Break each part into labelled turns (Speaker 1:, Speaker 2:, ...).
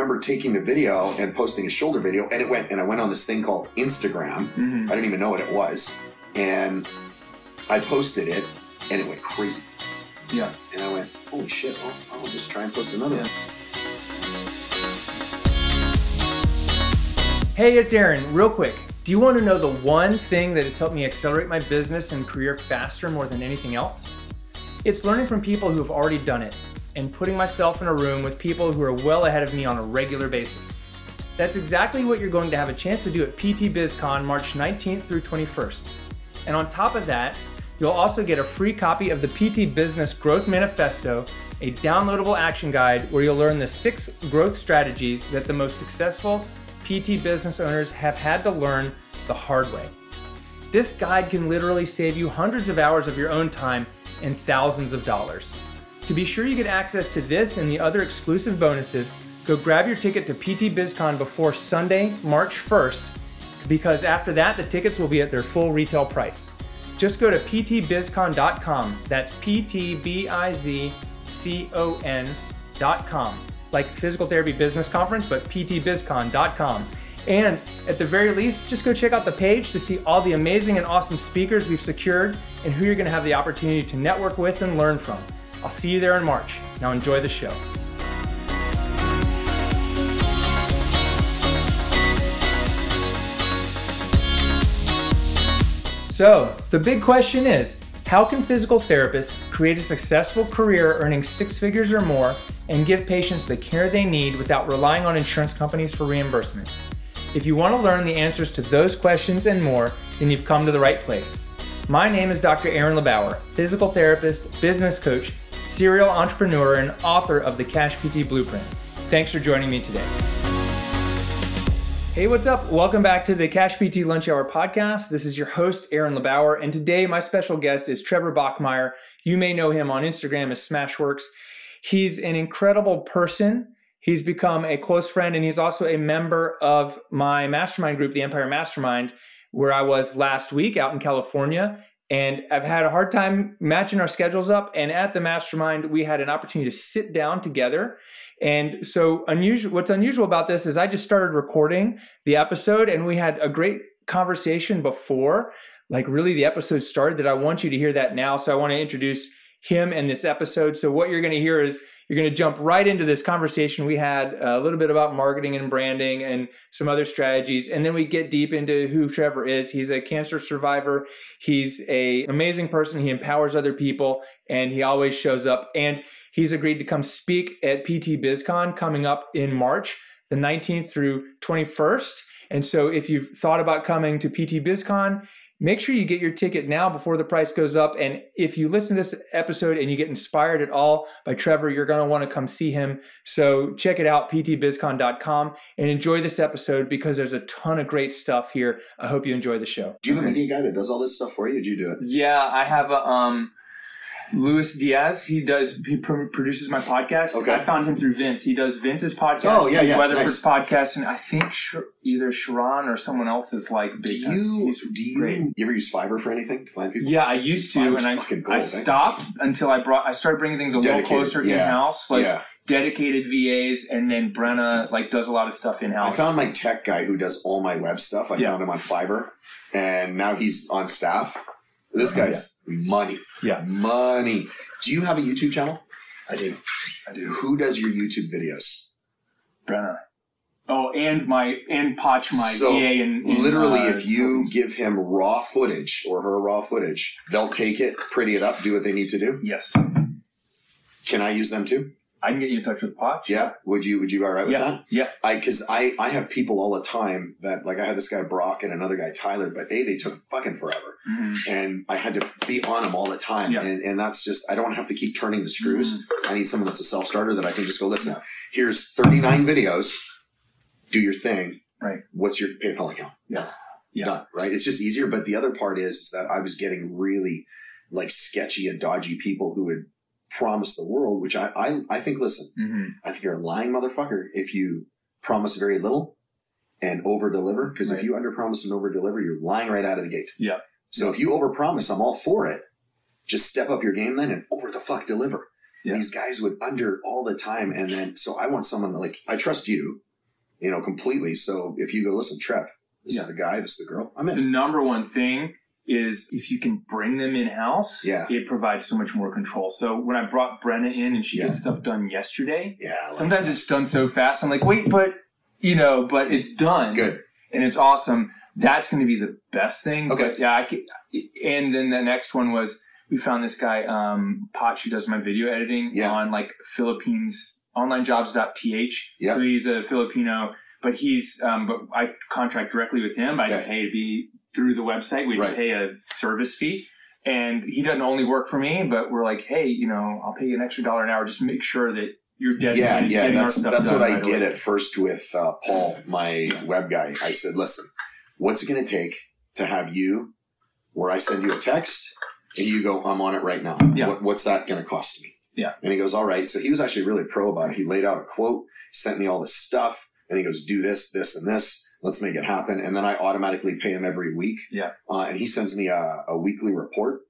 Speaker 1: remember taking the video and posting a shoulder video, and it went, and I went on this thing called Instagram.
Speaker 2: Mhm.
Speaker 1: I didn't even know what it was, and I posted it, and it went crazy.
Speaker 2: Yeah.
Speaker 1: And I went, holy shit! I'll, I'll just try and post another
Speaker 2: Yeah.
Speaker 1: one.
Speaker 2: Hey, it's Aaron. Real quick, do you want to know the one thing that has helped me accelerate my business and career faster more than anything else? It's learning from people who have already done it and putting myself in a room with people who are well ahead of me on a regular basis. That's exactly what you're going to have a chance to do at PT BizCon March 19th through 21st. And on top of that, you'll also get a free copy of the PT Business Growth Manifesto, a downloadable action guide where you'll learn the six growth strategies that the most successful PT business owners have had to learn the hard way. This guide can literally save you hundreds of hours of your own time and thousands of dollars. To be sure you get access to this and the other exclusive bonuses, go grab your ticket to PT BizCon before Sunday, March 1st, because after that, the tickets will be at their full retail price. Just go to ptbizcon.com. That's P T B I Z C O N.com. Like Physical Therapy Business Conference, but ptbizcon.com. And at the very least, just go check out the page to see all the amazing and awesome speakers we've secured and who you're going to have the opportunity to network with and learn from. I'll see you there in March. Now enjoy the show. So, the big question is how can physical therapists create a successful career earning six figures or more and give patients the care they need without relying on insurance companies for reimbursement? If you want to learn the answers to those questions and more, then you've come to the right place. My name is Dr. Aaron LeBauer, physical therapist, business coach, serial entrepreneur, and author of the Cash PT Blueprint. Thanks for joining me today. Hey, what's up? Welcome back to the Cash PT Lunch Hour podcast. This is your host, Aaron LeBauer, and today my special guest is Trevor Bachmeyer. You may know him on Instagram as SmashweRx. He's an incredible person. He's become a close friend, and he's also a member of my mastermind group, the Empire Mastermind, where I was last week out in California. And I've had a hard time matching our schedules up. And at the mastermind, we had an opportunity to sit down together. And so, unusual. What's unusual about this is I just started recording the episode, and we had a great conversation before, like really the episode started. That I want you to hear that now. So I want to introduce him in this episode. So what you're going to hear is you're going to jump right into this conversation we had uh, a little bit about marketing and branding and some other strategies and then we get deep into who Trevor is. He's a cancer survivor. He's a amazing person. He empowers other people and he always shows up. And he's agreed to come speak at PT BizCon coming up in March the 19th through 21st and so if you've thought about coming to PT BizCon make sure you get your ticket now before the price goes up. And if you listen to this episode and you get inspired at all by Trevor, you're going to want to come see him. So check it out, ptbizcon.com, and enjoy this episode because there's a ton of great stuff here. I hope you enjoy the show.
Speaker 1: Do you have a media guy that does all this stuff for you? Or do you do it?
Speaker 2: Yeah, I have a um Luis Diaz. He does he pr- produces my podcast.
Speaker 1: Okay.
Speaker 2: I found him through Vince. He does Vince's podcast.
Speaker 1: Oh, yeah, yeah,
Speaker 2: Weatherford's
Speaker 1: nice.
Speaker 2: podcast, and I think Sh- either Sharon or someone else is like big. time.
Speaker 1: you
Speaker 2: He's
Speaker 1: do you,
Speaker 2: great.
Speaker 1: you ever use Fiverr for anything to find people?
Speaker 2: Yeah, I used to,
Speaker 1: Fiverr's
Speaker 2: and I,
Speaker 1: gold,
Speaker 2: I
Speaker 1: eh?
Speaker 2: stopped until I brought I started bringing things a little closer
Speaker 1: yeah,
Speaker 2: in house, like
Speaker 1: yeah.
Speaker 2: dedicated VAs, and then Brenna like does a lot of stuff in house.
Speaker 1: I found my tech guy who does all my web stuff. I
Speaker 2: Yeah.
Speaker 1: found him on Fiverr, and now he's on staff. This oh, guy's money.
Speaker 2: Yeah.
Speaker 1: money. Do you have a YouTube channel?
Speaker 2: I do, I do.
Speaker 1: Who does your YouTube videos?
Speaker 2: Brenna. Oh, and my and Potch, my
Speaker 1: So,
Speaker 2: VA, and
Speaker 1: Literally, if uh, you give him raw footage or her raw footage, they'll take it, pretty it up, do what they need to do.
Speaker 2: yes,
Speaker 1: Can I use them too?
Speaker 2: I can get you in touch with Potch.
Speaker 1: Yeah. Would you? Would you be all right with
Speaker 2: yeah,
Speaker 1: that?
Speaker 2: yeah.
Speaker 1: I because I I have people all the time that like I had this guy Brock and another guy Tyler, but they they took fucking forever,
Speaker 2: Mhm.
Speaker 1: and I had to be on them all the time,
Speaker 2: Yeah.
Speaker 1: and and that's just I don't have to keep turning the screws. I need someone that's a self starter that I can just go listen. Here's 39 videos. Do your thing.
Speaker 2: Right.
Speaker 1: What's your PayPal account?
Speaker 2: Yeah. Yeah.
Speaker 1: Done. Right. It's just easier. But the other part is, is that I was getting really like sketchy and dodgy people who would promise the world, which I I, I think. Listen,
Speaker 2: Mhm.
Speaker 1: I think you're a lying motherfucker if you promise very little and over deliver. Because if you under promise and over deliver, you're lying right out of the gate.
Speaker 2: Yeah.
Speaker 1: So if you over promise, I'm all for it. Just step up your game then and over the fuck deliver.
Speaker 2: Yeah.
Speaker 1: These guys would under all the time. And then, so I want someone that like, I trust you, you know, completely. So if you go, listen, Trev, this
Speaker 2: Yeah.
Speaker 1: is the guy, this is the girl, I'm
Speaker 2: The number one thing is if you can bring them in house,
Speaker 1: Yeah.
Speaker 2: it provides so much more control. So when I brought Brenna in and she
Speaker 1: Yeah.
Speaker 2: gets stuff done yesterday,
Speaker 1: Yeah. Like
Speaker 2: sometimes
Speaker 1: that.
Speaker 2: it's done so fast. I'm like, wait, but you know, but it's done.
Speaker 1: good.
Speaker 2: and it's awesome. That's going to be the best thing.
Speaker 1: Okay.
Speaker 2: But yeah, I could, and then the next one was we found this guy, um, Potch, who does my video editing
Speaker 1: Yeah.
Speaker 2: on like Philippines onlinejobs.ph.
Speaker 1: Yeah.
Speaker 2: So he's a Filipino, but he's, um, but I contract directly with him. I
Speaker 1: Okay.
Speaker 2: pay to be through the website. We
Speaker 1: Right.
Speaker 2: pay a service fee. And he doesn't only work for me, but we're like, hey, you know, I'll pay you an extra dollar an hour. Just make sure that you're dedicated
Speaker 1: Yeah, yeah, that's that's what I did at first with uh, Paul, my web guy. I said, "Listen, what's it going to take to have you, where I send you a text and you go, I'm on it right now.
Speaker 2: Yeah.
Speaker 1: What, what's that going to cost me?"
Speaker 2: Yeah.
Speaker 1: And he goes, "All right." So he was actually really pro about it. He laid out a quote, sent me all this stuff, and he goes, "Do this, this, and this. Let's make it happen." And then I automatically pay him every week.
Speaker 2: Yeah.
Speaker 1: Uh, and he sends me a, a weekly report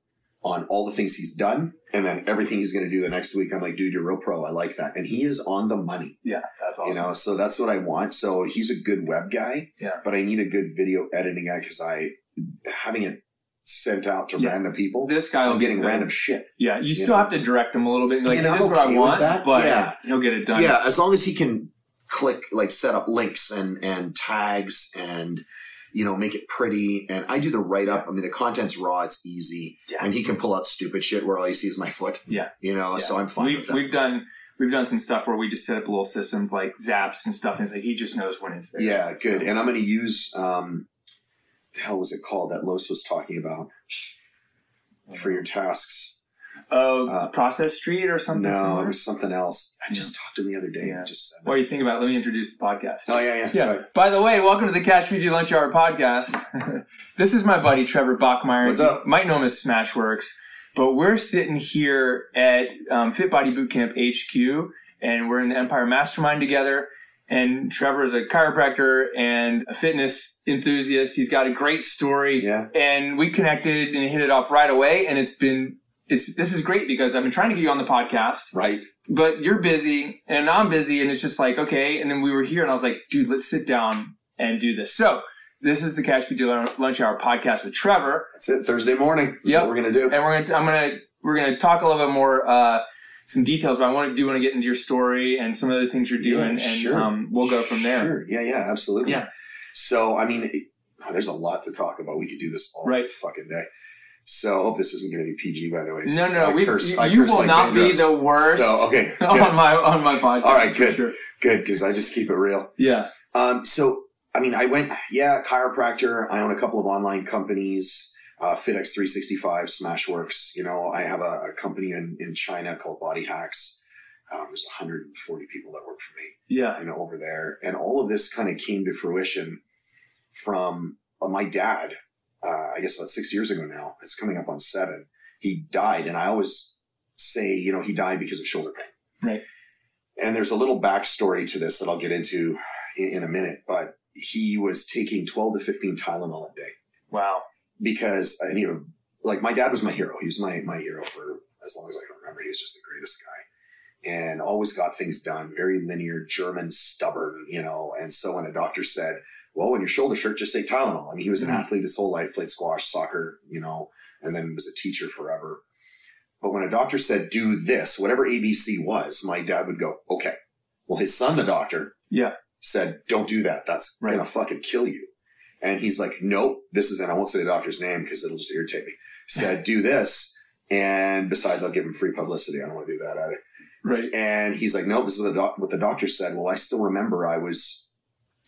Speaker 1: on all the things he's done and then everything he's going to do the next week. I'm like, dude, you're real pro. I like that. And he is on the money,
Speaker 2: Yeah, that's awesome.
Speaker 1: you know, so that's what I want. So he's a good web guy,
Speaker 2: Yeah.
Speaker 1: but I need a good video editing guy because I, having it sent out to
Speaker 2: Yeah.
Speaker 1: random people,
Speaker 2: this guy will
Speaker 1: I'm getting random shit.
Speaker 2: Yeah, you
Speaker 1: You
Speaker 2: still
Speaker 1: know?
Speaker 2: have to direct him a little bit. Like,
Speaker 1: And
Speaker 2: this
Speaker 1: I'm
Speaker 2: is what I
Speaker 1: okay
Speaker 2: want,
Speaker 1: that.
Speaker 2: but
Speaker 1: Yeah.
Speaker 2: he'll get it done.
Speaker 1: Yeah. As long as he can click, like set up links and, and tags and, you know, make it pretty. And I do the write up. I mean, the content's raw. It's easy.
Speaker 2: Yeah.
Speaker 1: And he can pull out stupid shit where all you see is my foot.
Speaker 2: Yeah.
Speaker 1: You know,
Speaker 2: Yeah.
Speaker 1: so I'm fine
Speaker 2: we've,
Speaker 1: with that.
Speaker 2: We've done we've done some stuff where we just set up little systems like zaps and stuff, and it's like he just knows when it's there.
Speaker 1: Yeah, good. And I'm going to use um, the hell was it called that Los was talking about for your tasks?
Speaker 2: Oh,
Speaker 1: Uh,
Speaker 2: Process Street or something.
Speaker 1: No,
Speaker 2: similar?
Speaker 1: it was something else. I just talked to him the other day
Speaker 2: Yeah.
Speaker 1: and just said.
Speaker 2: What do you think about? Let me introduce the podcast.
Speaker 1: Oh yeah, yeah,
Speaker 2: Yeah.
Speaker 1: Right.
Speaker 2: By the way, welcome to the Cash PT Lunch Hour podcast. this is my buddy Trevor Bachmeyer.
Speaker 1: What's up?
Speaker 2: You might know him as SmashweRx, but we're sitting here at um, Fit Body Bootcamp HQ, and we're in the Empire Mastermind together. And Trevor is a chiropractor and a fitness enthusiast. He's got a great story,
Speaker 1: Yeah.
Speaker 2: and we connected and hit it off right away. And it's been this is great because I've been trying to get you on the podcast
Speaker 1: Right.
Speaker 2: but you're busy and I'm busy, and it's just like, okay. And then we were here, and I was like, dude, let's sit down and do this. So, this is the Cash PT Lunch Hour podcast with Trevor,
Speaker 1: That's it. Thursday morning. What we're gonna do.
Speaker 2: and we're gonna, I'm gonna, we're gonna talk a little bit more, uh, some details, but I want to do want to get into your story and some of the things you're doing,
Speaker 1: Yeah,
Speaker 2: and um, we'll go from there.
Speaker 1: Sure. Yeah, yeah, absolutely.
Speaker 2: Yeah.
Speaker 1: So I mean, it, oh, there's a lot to talk about. We could do this all
Speaker 2: Right.
Speaker 1: fucking day. So I hope this isn't going to be PG, by the way.
Speaker 2: No, no,
Speaker 1: I
Speaker 2: we,
Speaker 1: curse-
Speaker 2: you, you will
Speaker 1: like
Speaker 2: not be the worst
Speaker 1: So okay, good,
Speaker 2: on my on my podcast.
Speaker 1: All right, good.
Speaker 2: sure.
Speaker 1: good, because I just keep it real.
Speaker 2: Yeah,
Speaker 1: Um, so, I mean, I went, yeah, chiropractor. I own a couple of online companies, uh, FitX 365, SmashweRx. You know, I have a, a company in, in China called Body Hacks. Um, there's 140 people that work for me,
Speaker 2: yeah,
Speaker 1: you know, over there. And all of this kind of came to fruition from uh, my dad, uh, I guess about six years ago now. It's coming up on seven. He died. And I always say, you know, he died because of shoulder pain.
Speaker 2: Right.
Speaker 1: And there's a little backstory to this that I'll get into in, in a minute, but he was taking 12 to 15 Tylenol a day
Speaker 2: wow,
Speaker 1: because, and you know, like my dad was my hero. He was my, my hero for as long as I can remember. He was just the greatest guy and always got things done. Very linear, German, stubborn, you know. And so when a doctor said, well, when your shoulder hurt, just take Tylenol. I mean, he was an
Speaker 2: Mhm.
Speaker 1: athlete his whole life, played squash, soccer, you know, and then was a teacher forever. But when a doctor said, do this, whatever ABC was, my dad would go, okay. Well, his son, the doctor,
Speaker 2: Yeah.
Speaker 1: said, don't do that. That's
Speaker 2: Right.
Speaker 1: going to fucking kill you. And he's like, nope, this is, and I won't say the doctor's name because it'll just irritate me. Said, do this. And besides, I'll give him free publicity. I don't want to do that either.
Speaker 2: right,
Speaker 1: And he's like, no, this is the doc- what the doctor said. Well, I still remember I was,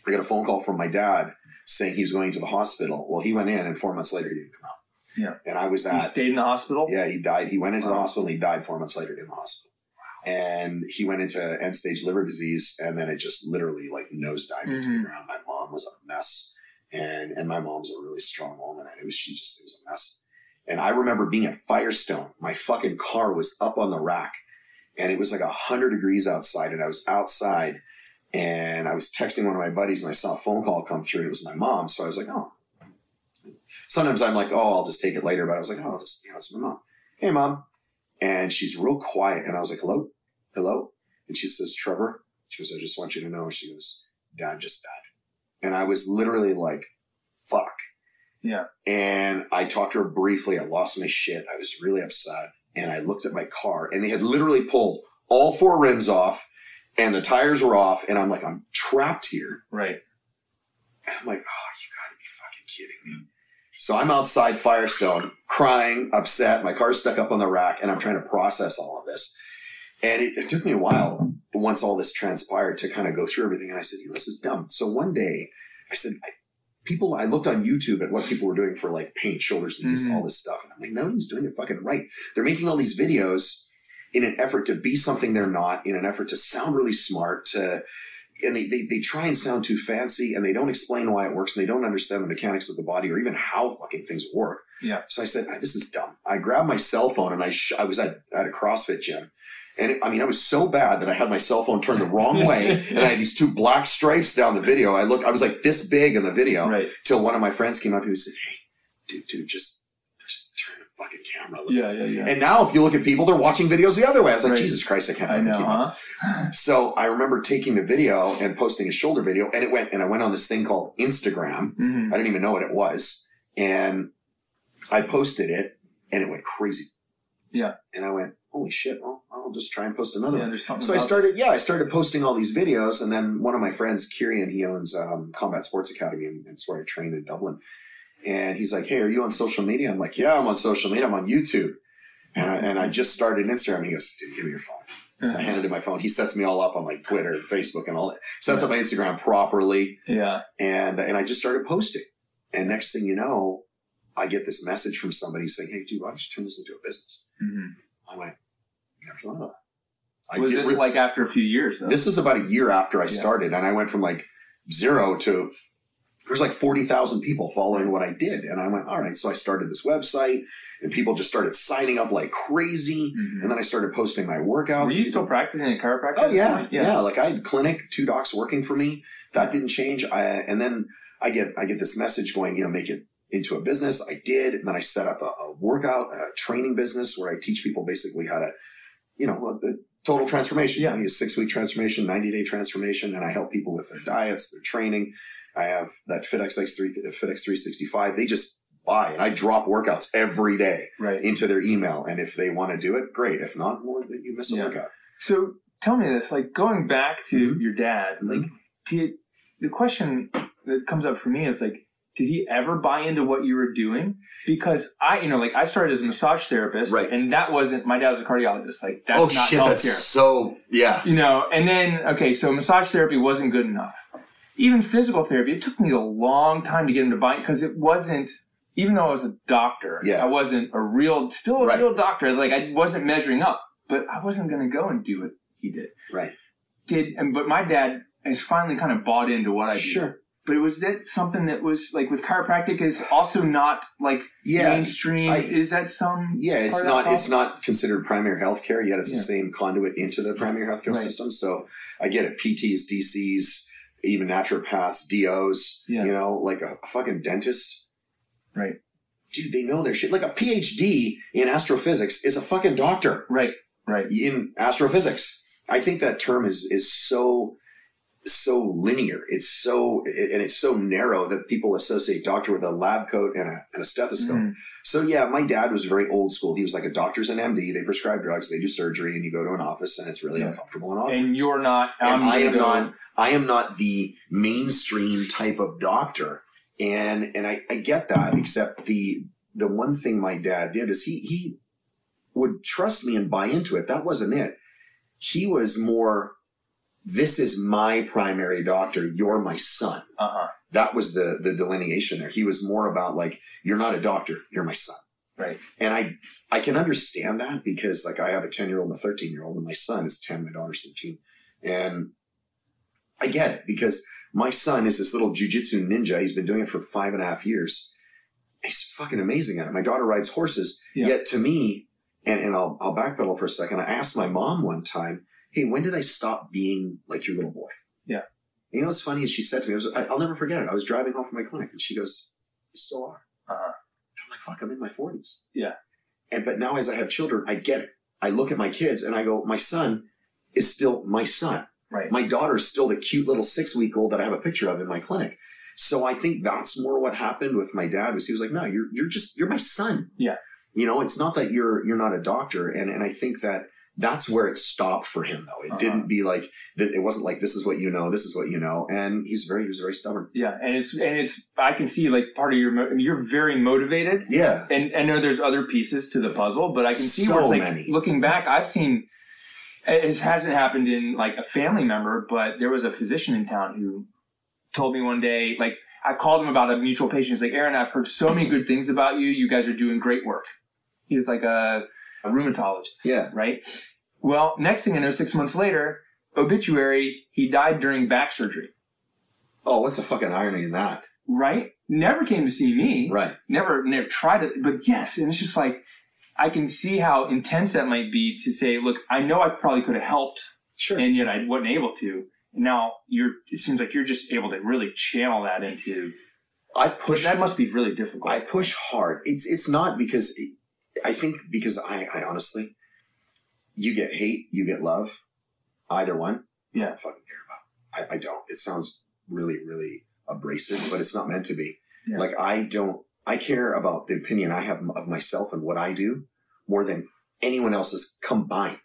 Speaker 1: I got a phone call from my dad saying he was going to the hospital. Well, he went in and four months later he didn't come out.
Speaker 2: Yeah.
Speaker 1: And I was at,
Speaker 2: stayed in the hospital.
Speaker 1: yeah, he died. He went into the hospital and he died four months later in the hospital. And he went into end stage liver disease and then it just literally like nosedived into the
Speaker 2: Mhm.
Speaker 1: ground. My mom was a mess. And, and my mom's a really strong woman and it was, she just, it was a mess. And I remember being at Firestone. My fucking car was up on the rack and it was like a hundred degrees outside and I was outside and I was texting one of my buddies and I saw a phone call come through and it was my mom. So I was like, oh. Sometimes I'm like, oh, I'll just take it later. But I was like, oh, I'll just, you know, it's my mom. Hey, mom. and she's real quiet. And I was like, hello, hello. And she says, Trevor, she goes, I just want you to know. She goes, dad just died. And I was literally like, fuck.
Speaker 2: Yeah.
Speaker 1: And I talked to her briefly. I lost my shit. I was really upset. And I looked at my car and they had literally pulled all four rims off and the tires were off. And I'm like, I'm trapped here.
Speaker 2: Right.
Speaker 1: And I'm like, oh, you gotta be fucking kidding me. So I'm outside Firestone crying, upset. My car's stuck up on the rack and I'm trying to process all of this. And it, it took me a while once all this transpired to kind of go through everything. And I said, you know, this is dumb. So one day I said, I, people, I looked on YouTube at what people were doing for like paint, shoulders, knees,
Speaker 2: Mhm.
Speaker 1: all this stuff. And I'm like, nobody's doing it fucking right. They're making all these videos in an effort to be something they're not, in an effort to sound really smart, to and they, they, they try and sound too fancy and they don't explain why it works and they don't understand the mechanics of the body or even how fucking things work.
Speaker 2: Yeah.
Speaker 1: So I said, "Ah, this is dumb. I grabbed my cell phone and I, sh- I was at, at a CrossFit gym. And it, I mean, I was so bad that I had my cell phone turned the wrong way and I had these two black stripes down the video. I looked, I was like this big in the video
Speaker 2: Right.
Speaker 1: till one of my friends came up to me and said, Hey, dude, dude, just, just turn fucking camera.
Speaker 2: Yeah. Yeah. Yeah.
Speaker 1: and now, if you look at people, they're watching videos the other way. I was like,
Speaker 2: Right.
Speaker 1: Jesus Christ, I can't.
Speaker 2: I know,
Speaker 1: keep up.
Speaker 2: huh?
Speaker 1: So I remember taking the video and posting a shoulder video, and it went. And I went on this thing called Instagram.
Speaker 2: Mhm.
Speaker 1: I didn't even know what it was, and I posted it, and it went crazy.
Speaker 2: Yeah.
Speaker 1: And I went, holy shit! Well, I'll just try and post another
Speaker 2: Yeah.
Speaker 1: one.
Speaker 2: There's something.
Speaker 1: So I started,
Speaker 2: this.
Speaker 1: yeah, I started posting all these videos, and then one of my friends, Kieran, he owns um, Combat Sports Academy, and it's where I train in Dublin. And he's like, "Hey, are you on social media?" I'm like, "Yeah, I'm on social media. I'm on YouTube." And I, and I just started Instagram. He goes, "Dude, give me your phone." So I handed him my phone. He sets me all up on like Twitter and Facebook and all that. Sets up my Instagram properly,
Speaker 2: Yeah.
Speaker 1: and and I just started posting. And next thing you know, I get this message from somebody saying, "Hey, dude, why don't you turn this into a business?"
Speaker 2: Mhm.
Speaker 1: I went, "Never thought of that." I
Speaker 2: Was this
Speaker 1: re-
Speaker 2: like after a few years though?
Speaker 1: this was about a year after I
Speaker 2: Yeah.
Speaker 1: started, and I went from like zero to there's like forty thousand people following what I did, and I went, all right. So I started this website, and people just started signing up like crazy,
Speaker 2: Mhm.
Speaker 1: and then I started posting my workouts.
Speaker 2: Were you still practicing at chiropractic?
Speaker 1: Oh
Speaker 2: this
Speaker 1: yeah, yeah, Like I had clinic, two docs working for me. That didn't change. I, and then I get I get this message going, you know, make it into a business. I did, and then I set up a, a workout a training business where I teach people basically how to, you know, a, a total transformation.
Speaker 2: Yeah.
Speaker 1: I use six week transformation, ninety day transformation, and I help people with their diets, their training. I have that FitX three sixty five. They just buy, and I drop workouts every day
Speaker 2: Right.
Speaker 1: into their email, and if they want to do it, great. If not, well, then you miss a
Speaker 2: Yeah.
Speaker 1: workout.
Speaker 2: So tell me this, like going back to
Speaker 1: Mhm.
Speaker 2: your dad,
Speaker 1: Mhm.
Speaker 2: like did the question that comes up for me is like, did he ever buy into what you were doing? Because I, you know, like I started as a massage therapist,
Speaker 1: Right.
Speaker 2: and that wasn't my dad was a cardiologist. Like that's
Speaker 1: oh
Speaker 2: not
Speaker 1: shit,
Speaker 2: healthcare.
Speaker 1: that's so yeah.
Speaker 2: you know, and then okay, so massage therapy wasn't good enough. Even physical therapy, it took me a long time to get him to buy because it wasn't. Even though I was a doctor,
Speaker 1: Yeah.
Speaker 2: I wasn't a real, still a
Speaker 1: Right.
Speaker 2: real doctor. Like I wasn't measuring up, but I wasn't going to go and do what he did.
Speaker 1: Right.
Speaker 2: Did and but my dad has finally kind of bought into what I do.
Speaker 1: Sure.
Speaker 2: But it was that something that was like with chiropractic is also not like
Speaker 1: Yeah.
Speaker 2: mainstream?
Speaker 1: I-
Speaker 2: is that some?
Speaker 1: Yeah, it's not it's not considered primary health care, yet it's
Speaker 2: Yeah.
Speaker 1: the same conduit into the primary health care
Speaker 2: Right.
Speaker 1: system. So I get it. PTs, DCs, even naturopaths, DOs,
Speaker 2: Yeah.
Speaker 1: you know, like a, a fucking dentist.
Speaker 2: Right.
Speaker 1: Dude, they know their shit. Like a PhD in astrophysics is a fucking doctor
Speaker 2: Right. Right.
Speaker 1: in astrophysics. I think that term is is so so linear. It's so and it's so narrow that people associate doctor with a lab coat and a, and a stethoscope.
Speaker 2: Mm.
Speaker 1: So yeah, my dad was very old school. He was like a doctor's an MD. They prescribe drugs, they do surgery, and you go to an office, and it's really
Speaker 2: Yeah.
Speaker 1: uncomfortable and awkward.
Speaker 2: And you're not.
Speaker 1: And I am
Speaker 2: go-
Speaker 1: not. I am not the mainstream type of doctor, and and I, I get that. Except the the one thing my dad did is he he would trust me and buy into it. That wasn't it. He was more. This is my primary doctor. You're my son
Speaker 2: Uh-huh.
Speaker 1: that was the the delineation there. He was more about like, you're not a doctor, you're my son.
Speaker 2: Right.
Speaker 1: And I I can understand that because like I have a 10 year old and a 13 year old, and my son is 10, my daughter's 13. And I get it because my son is this little jujitsu ninja. He's been doing it for five and a half years. He's fucking amazing at it. My daughter rides horses.
Speaker 2: Yeah.
Speaker 1: Yet to me, and, and I'll I'll backpedal for a second. I asked my mom one time, hey, when did I stop being like your little boy?
Speaker 2: Yeah.
Speaker 1: You know what's funny is she said to me, I was, I, I'll never forget it. I was driving home from my clinic and she goes, You still are.
Speaker 2: Uh-huh.
Speaker 1: I'm like, fuck, I'm in my 40s.
Speaker 2: Yeah.
Speaker 1: And but now as I have children, I get it. I look at my kids and I go, my son is still my son.
Speaker 2: Right.
Speaker 1: My daughter's still the cute little six week old that I have a picture of in my clinic. So I think that's more what happened with my dad was he was like, no, you're, you're just, you're my son.
Speaker 2: Yeah.
Speaker 1: You know, it's not that you're, you're not a doctor. And, and I think that that's where it stopped for him though. It
Speaker 2: Uh-huh.
Speaker 1: didn't be like, this, it wasn't like, this is what you know, this is what you know. And he's very, he was very stubborn.
Speaker 2: Yeah, and it's and it's I can see like part of your you're very motivated,
Speaker 1: Yeah.
Speaker 2: and I know there's other pieces to the puzzle, but I can see
Speaker 1: So
Speaker 2: where it's like
Speaker 1: many.
Speaker 2: looking back, I've seen it hasn't happened in like a family member, but there was a physician in town who told me one day, like I called him about a mutual patient. He's like, Aaron, I've heard so many good things about you. You guys are doing great work. He was like a, a rheumatologist.
Speaker 1: Yeah.
Speaker 2: Right. Well, next thing I know, six months later, obituary, he died during back surgery.
Speaker 1: Oh, what's the fucking irony in that?
Speaker 2: Right? Never came to see me.
Speaker 1: Right.
Speaker 2: Never, never tried it. But yes, and it's just like I can see how intense that might be to say, look, I know I probably could have helped,
Speaker 1: Sure.
Speaker 2: and yet I wasn't able to. And now you're. It seems like you're just able to really channel that into.
Speaker 1: I
Speaker 2: But
Speaker 1: push
Speaker 2: that must be really difficult.
Speaker 1: I push hard. It's it's not because I think because I I honestly, you get hate, you get love, either one.
Speaker 2: Yeah.
Speaker 1: I don't fucking care about. I, I don't. It sounds really really abrasive, but it's not meant to be.
Speaker 2: Yeah.
Speaker 1: Like I don't. I care about the opinion I have of myself and what I do more than anyone else's combined.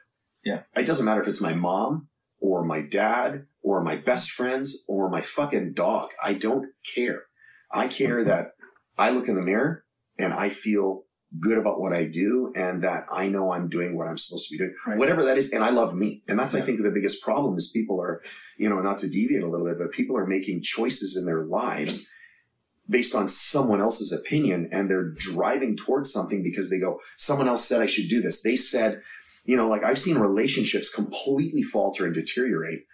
Speaker 2: Yeah.
Speaker 1: It doesn't matter if it's my mom or my dad or my best friends or my fucking dog. I don't care. I care that I look in the mirror and I feel good about what I do and that I know I'm doing what I'm supposed to be doing,
Speaker 2: Right.
Speaker 1: whatever that is. And I love me. And that's, I think, the biggest problem is people are, you know, not to deviate a little bit, but people are making choices in their lives based on someone else's opinion and they're driving towards something because they go, someone else said I should do this. They said, you know, like I've seen relationships completely falter and deteriorate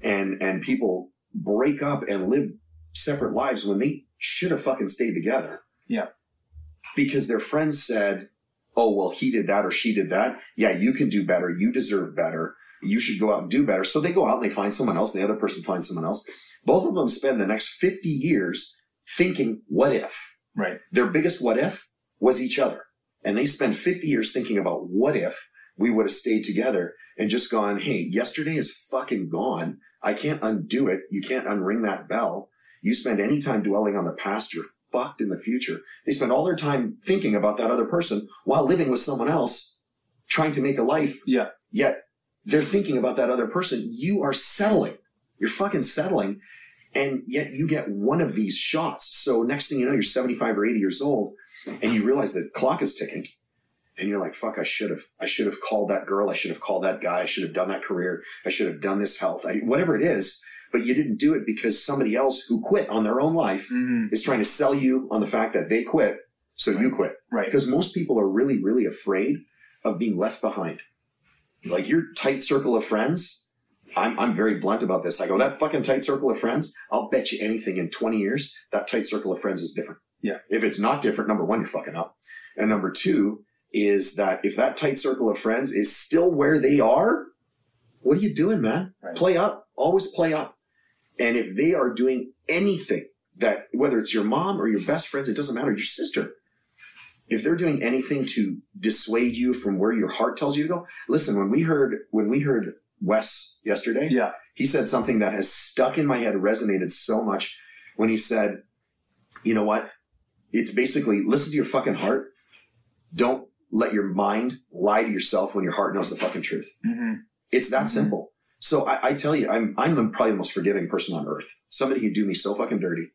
Speaker 1: and, and people break up and live separate lives when they should have fucking stayed together.
Speaker 2: Yeah.
Speaker 1: Because their friends said, oh, well, he did that or she did that. Yeah, you can do better. You deserve better. You should go out and do better. So they go out and they find someone else and the other person finds someone else. Both of them spend the next 50 years thinking, what if?
Speaker 2: right.
Speaker 1: Their biggest what if was each other. And they spend 50 years thinking about what if we would have stayed together and just gone, hey, yesterday is fucking gone. I can't undo it. You can't unring that bell. You spend any time dwelling on the past, you're fucked in the future. They spend all their time thinking about that other person while living with someone else, trying to make a life.
Speaker 2: Yeah.
Speaker 1: Yet they're thinking about that other person. You are settling. You're fucking settling. And yet you get one of these shots. So next thing you know, you're 75 or 80 years old and you realize the clock is ticking and you're like, fuck, I should have, I should have called that girl. I should have called that guy. I should have done that career. I should have done this health, I, whatever it is. But you didn't do it because somebody else who quit on their own life
Speaker 2: Mhm.
Speaker 1: is trying to sell you on the fact that they quit. So you quit
Speaker 2: Right.
Speaker 1: because most people are really, really afraid of being left behind. Like your tight circle of friends, I'm, I'm very blunt about this. I go, that fucking tight circle of friends, I'll bet you anything in 20 years, that tight circle of friends is different.
Speaker 2: Yeah.
Speaker 1: If it's not different, number one, you're fucking up. And number two is that if that tight circle of friends is still where they are, what are you doing, man?
Speaker 2: Right.
Speaker 1: Play up. Always play up. And if they are doing anything that, whether it's your mom or your best friends, it doesn't matter, your sister, if they're doing anything to dissuade you from where your heart tells you to go, listen, when we heard, when we heard Wes yesterday,
Speaker 2: Yeah.
Speaker 1: he said something that has stuck in my head, resonated so much when he said, you know what? It's basically listen to your fucking heart. Don't let your mind lie to yourself when your heart knows the fucking truth.
Speaker 2: hmm
Speaker 1: It's that
Speaker 2: Mhm.
Speaker 1: simple. So I, I tell you, I'm I'm the, probably the most forgiving person on earth. Somebody who do me so fucking dirty,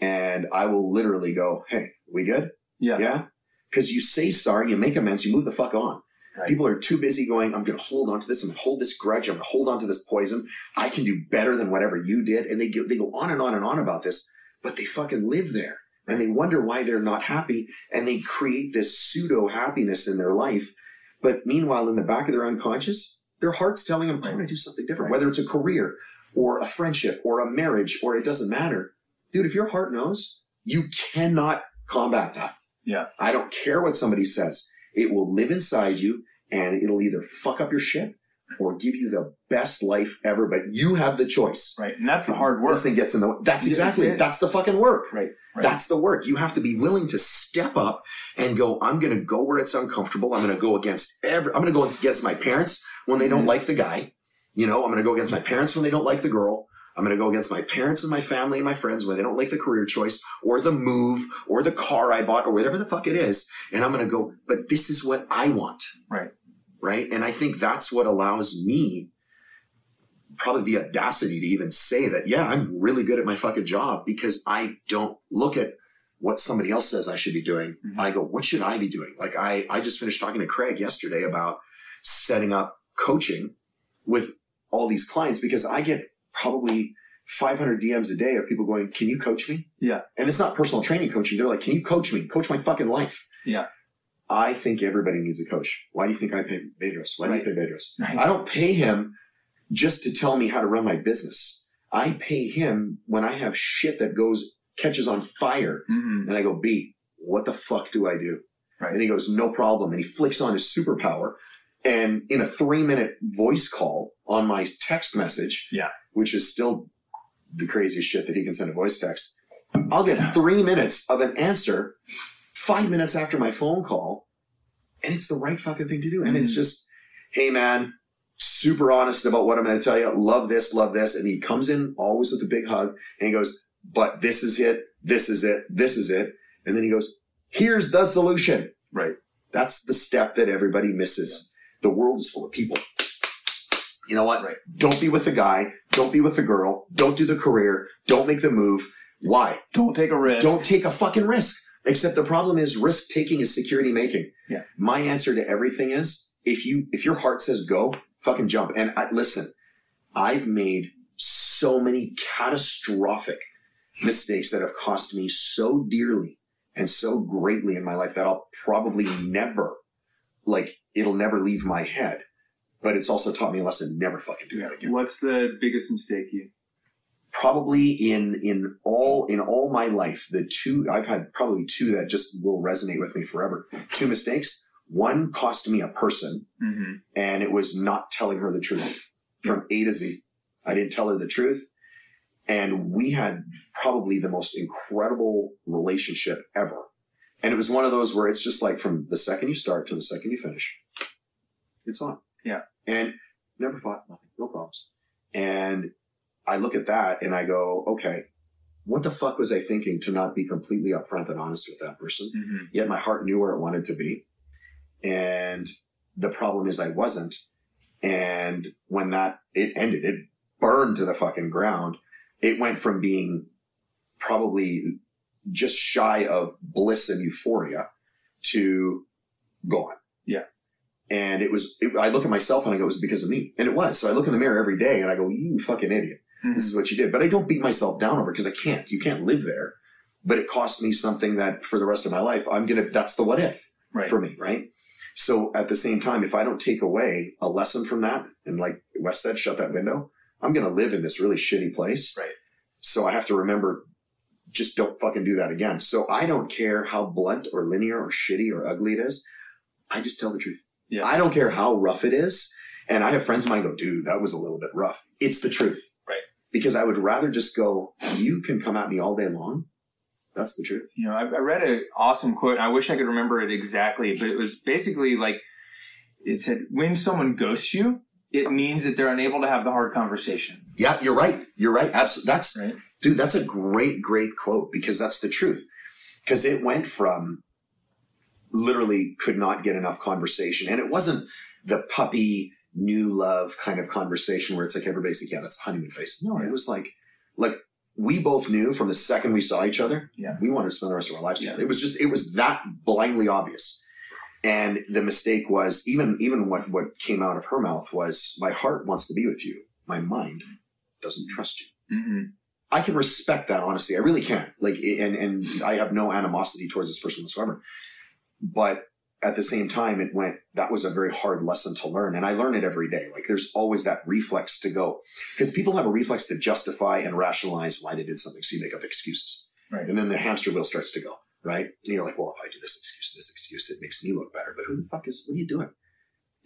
Speaker 1: and I will literally go, "Hey, we good?
Speaker 2: Yeah.
Speaker 1: Yeah." Because you say sorry, you make amends, you move the fuck on.
Speaker 2: Right.
Speaker 1: People are too busy going, I'm going to hold on to this. I'm going to hold this grudge. I'm going to hold on to this poison. I can do better than whatever you did. And they go, they go on and on and on about this, but they fucking live there and they wonder why they're not happy. And they create this pseudo happiness in their life. But meanwhile, in the back of their unconscious, their heart's telling them, I want to do something different, whether it's a career or a friendship or a marriage or it doesn't matter. Dude, if your heart knows, you cannot combat that.
Speaker 2: Yeah.
Speaker 1: I don't care what somebody says. It will live inside you and it'll either fuck up your shit or give you the best life ever, but you have the choice.
Speaker 2: Right. And that's the hard work.
Speaker 1: This thing gets in the way. That's exactly
Speaker 2: that's
Speaker 1: the fucking work.
Speaker 2: Right. Right.
Speaker 1: That's the work. You have to be willing to step up and go, I'm going to go where it's uncomfortable. I'm going to go against every, I'm going to go against my parents when they don't
Speaker 2: Mhm.
Speaker 1: like the guy. You know, I'm going to go against my parents when they don't like the girl. I'm going to go against my parents and my family and my friends when they don't like the career choice or the move or the car I bought or whatever the fuck it is. And I'm going to go, but this is what I want.
Speaker 2: Right.
Speaker 1: Right. And I think that's what allows me probably the audacity to even say that, yeah, I'm really good at my fucking job because I don't look at what somebody else says I should be doing.
Speaker 2: Mhm.
Speaker 1: I go, what should I be doing? Like I, I just finished talking to Craig yesterday about setting up coaching with all these clients because I get probably 500 DMs a day of people going, can you coach me?
Speaker 2: Yeah.
Speaker 1: And it's not personal training coaching. They're like, can you coach me? Coach my fucking life.
Speaker 2: Yeah.
Speaker 1: I think everybody needs a coach. Why do you think I pay Bedros? Why
Speaker 2: Right.
Speaker 1: do you pay Bedros?
Speaker 2: Right.
Speaker 1: I don't pay him just to tell me how to run my business. I pay him when I have shit that goes catches on fire
Speaker 2: Mhm.
Speaker 1: and I go, B, what the fuck do I do?
Speaker 2: Right.
Speaker 1: And he goes, no problem. And he flicks on his superpower. And in a three minute voice call on my text message,
Speaker 2: Yeah.
Speaker 1: which is still the craziest shit that he can send a voice text, I'll get three minutes of an answer five minutes after my phone call. And it's the right fucking thing to do. And it's
Speaker 2: Mhm.
Speaker 1: just, hey man, super honest about what I'm going to tell you. Love this, love this. And he comes in always with a big hug and he goes, but this is it. This is it. This is it. And then he goes, here's the solution.
Speaker 2: Right.
Speaker 1: That's the step that everybody misses. The world is full of people. You know what?
Speaker 2: Right.
Speaker 1: Don't be with the guy. Don't be with the girl. Don't do the career. Don't make the move. Why?
Speaker 2: Don't take a risk.
Speaker 1: Don't take a fucking risk. Except the problem is risk taking is security making.
Speaker 2: Yeah.
Speaker 1: My answer to everything is if you if your heart says go, fucking jump. And I, listen, I've made so many catastrophic mistakes that have cost me so dearly and so greatly in my life that I'll probably never like it'll never leave my head. But it's also taught me a lesson never fucking do that again
Speaker 2: What's the biggest mistake you?
Speaker 1: Probably in in all in all my life the two i've had probably two that just will resonate with me forever. Two mistakes. One cost me a person
Speaker 2: Mm-hmm.
Speaker 1: and it was not telling her the truth. From a to z. I didn't tell her the truth. And we had probably the most incredible relationship ever. And it was one of those where it's just like from the second you start to the second you finish it's on.
Speaker 2: Yeah.
Speaker 1: and never fought nothing no problems. And I look at that and I go, okay, what the fuck was I thinking to not be completely upfront and honest with that person?
Speaker 2: Mm-hmm.
Speaker 1: Yet my heart knew where it wanted to be. And the problem is I wasn't. And when that, it ended, it burned to the fucking ground. It went from being probably just shy of bliss and euphoria to gone.
Speaker 2: Yeah.
Speaker 1: And it was, it, I look at myself and I go, it was because of me. And it was. So I look in the mirror every day and I go, you fucking idiot.
Speaker 2: Mm-hmm.
Speaker 1: This is what you did. But I don't beat myself down over it because I can't. You can't live there. But it cost me something that for the rest of my life, I'm going to, that's the what if
Speaker 2: Right.
Speaker 1: for me, right? So at the same time, if I don't take away a lesson from that and like Wes said, shut that window, I'm going to live in this really shitty place.
Speaker 2: Right.
Speaker 1: So I have to remember, just don't fucking do that again. So I don't care how blunt or linear or shitty or ugly it is. I just tell the truth.
Speaker 2: Yeah.
Speaker 1: I don't care how rough it is. And I have friends of mine go, dude, that was a little bit rough. It's the truth.
Speaker 2: Right.
Speaker 1: Because I would rather just go, you can come at me all day long. That's the truth.
Speaker 2: You know, I, I read an awesome quote. I wish I could remember it exactly, but it was basically like it said, "When someone ghosts you, it means that they're unable to have the hard conversation."
Speaker 1: Yeah, you're right. You're right. Absolutely. That's
Speaker 2: Right.
Speaker 1: dude. That's a great, great quote because that's the truth. Because it went from literally could not get enough conversation, and it wasn't the puppy new love kind of conversation where it's like everybody's like, yeah, that's honeymoon face. No,
Speaker 2: Yeah.
Speaker 1: it was like, like we both knew from the second we saw each other,
Speaker 2: Yeah.
Speaker 1: we wanted to spend the rest of our lives
Speaker 2: Yeah.
Speaker 1: together. It was just, it was that blindly obvious. And the mistake was even, even what, what came out of her mouth was my heart wants to be with you. My mind doesn't trust you.
Speaker 2: Mm-hmm.
Speaker 1: I can respect that honestly. I really can. Like, and and I have no animosity towards this person whatsoever. But at the same time, it went. That was a very hard lesson to learn, and I learn it every day. Like, there's always that reflex to go because people have a reflex to justify and rationalize why they did something. So you make up excuses,
Speaker 2: Right.
Speaker 1: and then the hamster wheel starts to go. Right, and you're like, well, if I do this excuse, this excuse, it makes me look better. But who the fuck is? What are you doing?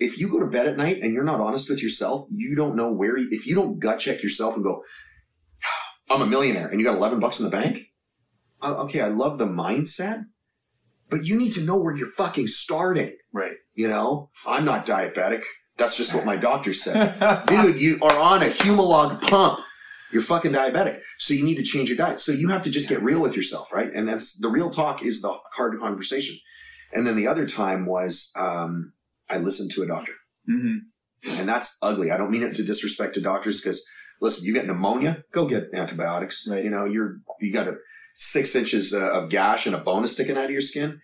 Speaker 1: if you go to bed at night and you're not honest with yourself, you don't know where, you, if you don't gut check yourself and go, I'm a millionaire and you got 11 bucks in the bank. Uh, okay, I love the mindset, but you need to know where you're fucking starting.
Speaker 2: Right.
Speaker 1: You know, I'm not diabetic. That's just what my doctor says. Dude, you are on a Humalog pump. You're fucking diabetic. So you need to change your diet. So you have to just get real with yourself, right? And that's the real talk is the hard conversation. And then the other time was um, I listened to a doctor.
Speaker 2: Mm-hmm.
Speaker 1: And that's ugly. I don't mean it to disrespect to doctors because listen, you get pneumonia, go get antibiotics.
Speaker 2: Right.
Speaker 1: You know, you're you got a six inches uh, of gash and a bone is sticking out of your skin.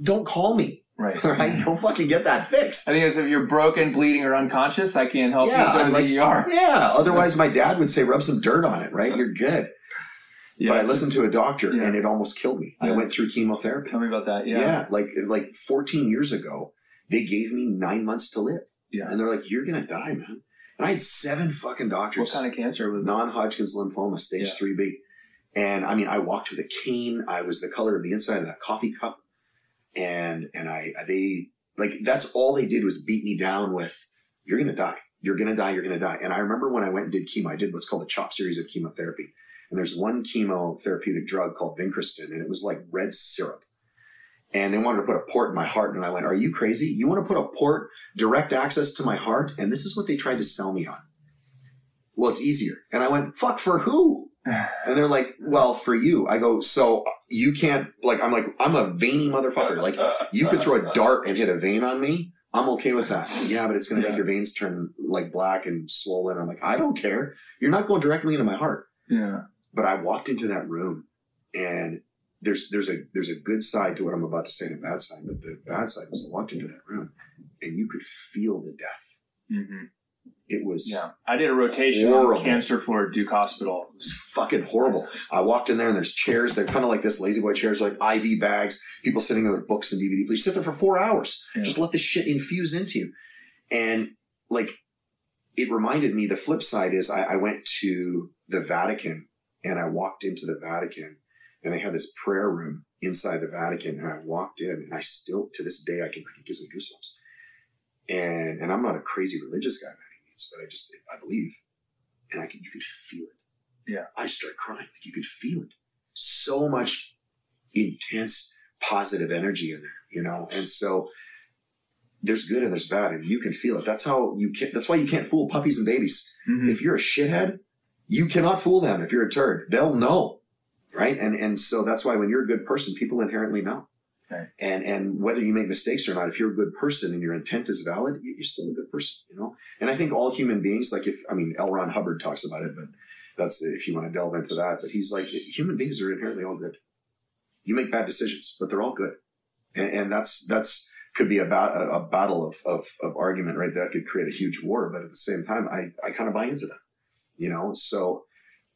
Speaker 1: Don't call me.
Speaker 2: Right.
Speaker 1: Right? Go fucking get that fixed.
Speaker 2: I think it's if you're broken, bleeding, or unconscious, I can't help
Speaker 1: Yeah,
Speaker 2: you. Go to
Speaker 1: like-
Speaker 2: the ER.
Speaker 1: Yeah. Otherwise, my dad would say, rub some dirt on it, right? You're good. But I listened to a doctor
Speaker 2: Yeah.
Speaker 1: and it almost killed me. I went through chemotherapy.
Speaker 2: Tell me about that.
Speaker 1: Yeah.
Speaker 2: Yeah.
Speaker 1: Like, like 14 years ago, they gave me nine months to live.
Speaker 2: Yeah.
Speaker 1: And they're like, you're going to die, man. And I had seven fucking doctors.
Speaker 2: What kind of cancer was
Speaker 1: non-Hodgkin's lymphoma, stage
Speaker 2: Yeah.
Speaker 1: 3B. And I mean, I walked with a cane. I was the color of the inside of that coffee cup. And, and I, they, like, that's all they did was beat me down with, you're going to die. You're going to die. You're going to die. And I remember when I went and did chemo, I did what's called a CHOP series of chemotherapy. And there's one chemotherapeutic drug called Vincristine, and it was like red syrup. And they wanted to put a port in my heart. And I went, Are you crazy? You want to put a port, direct access to my heart? And this is what they tried to sell me on. Well, it's easier. And I went, Fuck, for who? And they're like, Well, for you. I go, So you can't, like, I'm like, I'm a veiny motherfucker. Like, you could throw a dart and hit a vein on me. I'm okay with that. Yeah, but it's going to
Speaker 2: Yeah.
Speaker 1: make your veins turn like black and swollen. I'm like, I don't care. You're not going directly into my heart
Speaker 2: Yeah.
Speaker 1: but I walked into that room and there's there's a there's a good side to what I'm about to say and a bad side, but the bad side was I walked into that room and you could feel the death.
Speaker 2: hmm
Speaker 1: It was
Speaker 2: Yeah. I did a rotation
Speaker 1: Horrible.
Speaker 2: on cancer floor at Duke Hospital.
Speaker 1: it was fucking horrible. I walked in there and there's chairs. They're kind of like this lazy boy chairs, like IV bags. People sitting there with books and DVD. You sit there for four hours.
Speaker 2: Yeah.
Speaker 1: Just let this shit infuse into you. And like, it reminded me. The flip side is I, I went to the Vatican and I walked into the Vatican and they had this prayer room inside the Vatican and I walked in and I still to this day I can it gives me goosebumps. And and I'm not a crazy religious guy by but I just I believe, and I could you could feel it.
Speaker 2: Yeah.
Speaker 1: I start crying. Like you could feel it. So much intense positive energy in there, you know. And so there's good and there's bad, and you can feel it. That's how you can. That's why you can't fool puppies and babies.
Speaker 2: Mhm.
Speaker 1: If you're a shithead, you cannot fool them. If you're a turd, they'll know, right? And and so that's why when you're a good person, people inherently know.
Speaker 2: Right.
Speaker 1: And and whether you make mistakes or not, if you're a good person and your intent is valid, you- you're still a good person, you know. And I think all human beings, like if I mean, L. Ron Hubbard talks about it, but that's if you want to delve into that. But he's like, human beings are inherently all good. You make bad decisions, but they're all good, and, and that's that's could be a, ba- a, a battle of, of of argument, right? That could create a huge war. But at the same time, I I kind of buy into that, you know. So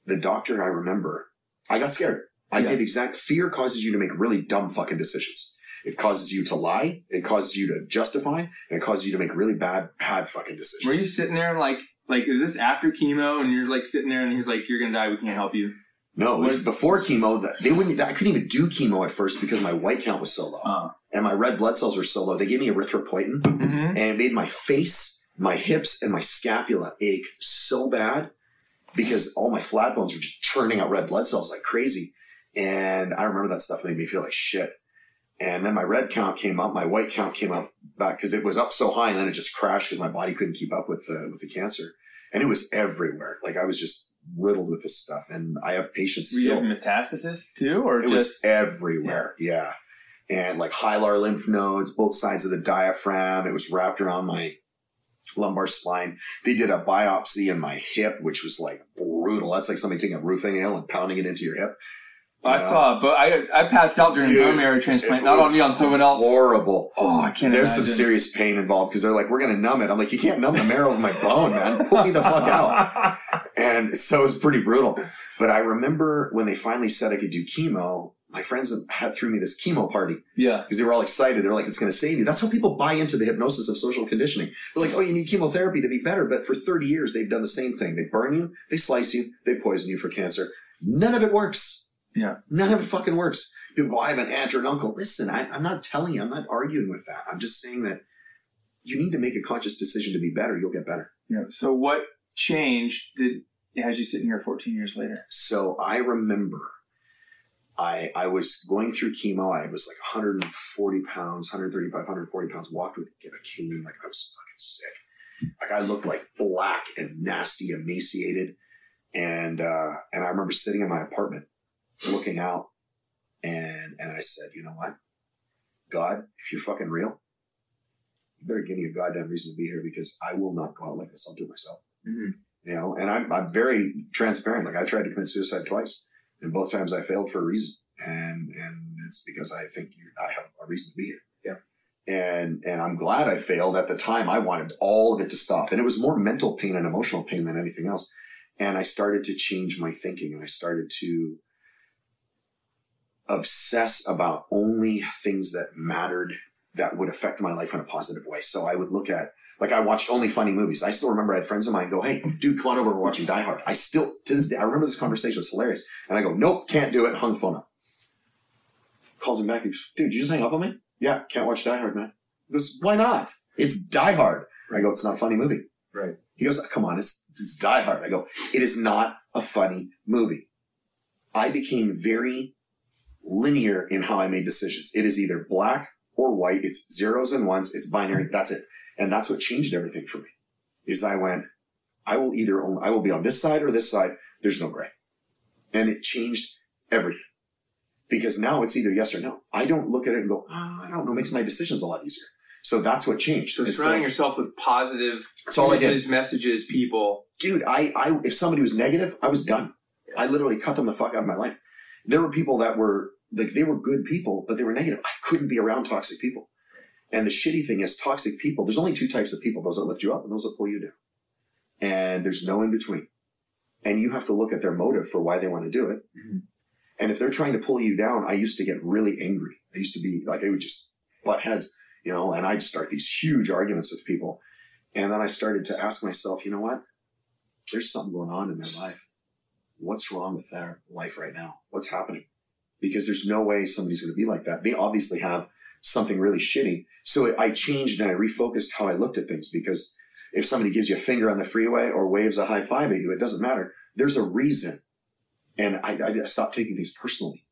Speaker 1: the doctor, I remember, I got scared. I
Speaker 2: Yeah.
Speaker 1: did exact fear causes you to make really dumb fucking decisions. It causes you to lie. It causes you to justify, and it causes you to make really bad, bad fucking decisions.
Speaker 2: Were you sitting there like, like, is this after chemo and you're like sitting there and he's like, you're gonna die, we can't help you?
Speaker 1: No, it was before chemo. That they wouldn't. I couldn't even do chemo at first because my white count was so low
Speaker 2: Uh,
Speaker 1: and my red blood cells were so low. They gave me erythropoietin
Speaker 2: hmm
Speaker 1: and it made my face, my hips, and my scapula ache so bad because all my flat bones were just churning out red blood cells like crazy. And I remember that stuff made me feel like shit. And then my red count came up, my white count came up back because it was up so high, and then it just crashed because my body couldn't keep up with the with the cancer, and it was everywhere. Like I was just riddled with this stuff, and I have patients
Speaker 2: Were you
Speaker 1: still.
Speaker 2: having metastasis too, or
Speaker 1: It
Speaker 2: just
Speaker 1: was everywhere. Yeah. And like hilar lymph nodes, both sides of the diaphragm. It was wrapped around my lumbar spine. They did a biopsy in my hip, which was like brutal. That's like somebody taking a roofing nail and pounding it into your hip.
Speaker 2: I
Speaker 1: Yeah.
Speaker 2: saw, but I I passed out during
Speaker 1: Dude,
Speaker 2: bone marrow transplant, not on me, on someone else.
Speaker 1: Horrible.
Speaker 2: Oh, I can't
Speaker 1: There's
Speaker 2: imagine.
Speaker 1: some serious pain involved because they're like, we're going to numb it. I'm like, you can't numb the marrow of my bone, man. Put me the fuck out. And so it was pretty brutal. But I remember when they finally said I could do chemo, my friends had threw me this chemo party.
Speaker 2: yeah,
Speaker 1: because they were all excited. They're like, it's going to save you. That's how people buy into the hypnosis of social conditioning. They're like, oh, you need chemotherapy to be better. But for 30 years, they've done the same thing. They burn you, they slice you, they poison you for cancer. None of it works.
Speaker 2: Yeah.
Speaker 1: None of it fucking works. People, well, I have an aunt or an uncle. Listen, I, I'm not telling you, I'm not arguing with that. I'm just saying that you need to make a conscious decision to be better. You'll get better.
Speaker 2: Yeah. So what changed did as you sitting here 14 years later?
Speaker 1: So I remember I I was going through chemo. I was like 140 pounds, 135, 140 pounds, walked with a cane, like I was fucking sick. Like I looked like black and nasty, emaciated. And uh and I remember sitting in my apartment looking out and and I said, you know what? God, if you're fucking real, you better give me a goddamn reason to be here because I will not go out like this. I'll do it myself.
Speaker 2: Mhm.
Speaker 1: You know, and I'm I'm very transparent. Like I tried to commit suicide twice, and both times I failed for a reason, and and it's because I think you, I have a reason to be here.
Speaker 2: Yeah.
Speaker 1: And and I'm glad I failed. At the time, I wanted all of it to stop, and it was more mental pain and emotional pain than anything else. And I started to change my thinking, and I started to obsess about only things that mattered that would affect my life in a positive way. So I would look at like I watched only funny movies. I still remember I had friends of mine go, "Hey, dude, come on over. We're watching Die Hard." I still to this day I remember this conversation. It was hilarious, and I go, "Nope, can't do it." Hung phone up. Calls him back. He goes, "Dude, you just hang up on me?" Yeah, can't watch Die Hard, man. He goes, "Why not? It's Die Hard." I go, "It's not a funny movie."
Speaker 2: Right.
Speaker 1: He goes, "Come on, it's it's Die Hard." I go, "It is not a funny movie." I became very linear in how I made decisions. It is either black or white. It's zeros and ones. It's binary. That's it. And that's what changed everything for me. Is I went, I will either own, I will be on this side or this side. There's no gray. And it changed everything. Because now it's either yes or no. I don't look at it and go, oh, I don't know, it makes my decisions a lot easier. So that's what changed.
Speaker 2: So surrounding yourself with positive
Speaker 1: that's all I did.
Speaker 2: messages, people.
Speaker 1: Dude, I, I, if somebody was negative, I was done. I literally cut them the fuck out of my life. There were people that were, like, they were good people, but they were negative. I couldn't be around toxic people. And the shitty thing is, toxic people, there's only two types of people those that lift you up and those that pull you down. And there's no in between. And you have to look at their motive for why they want to do it.
Speaker 2: Mhm.
Speaker 1: And if they're trying to pull you down, I used to get really angry. I used to be like, I would just butt heads, you know, and I'd start these huge arguments with people. And then I started to ask myself, you know what? There's something going on in their life. What's wrong with their life right now? What's happening? Because there's no way somebody's going to be like that. They obviously have something really shitty. So I changed and I refocused how I looked at things because if somebody gives you a finger on the freeway or waves a high five at you, it doesn't matter. There's a reason. And I, I stopped taking things personally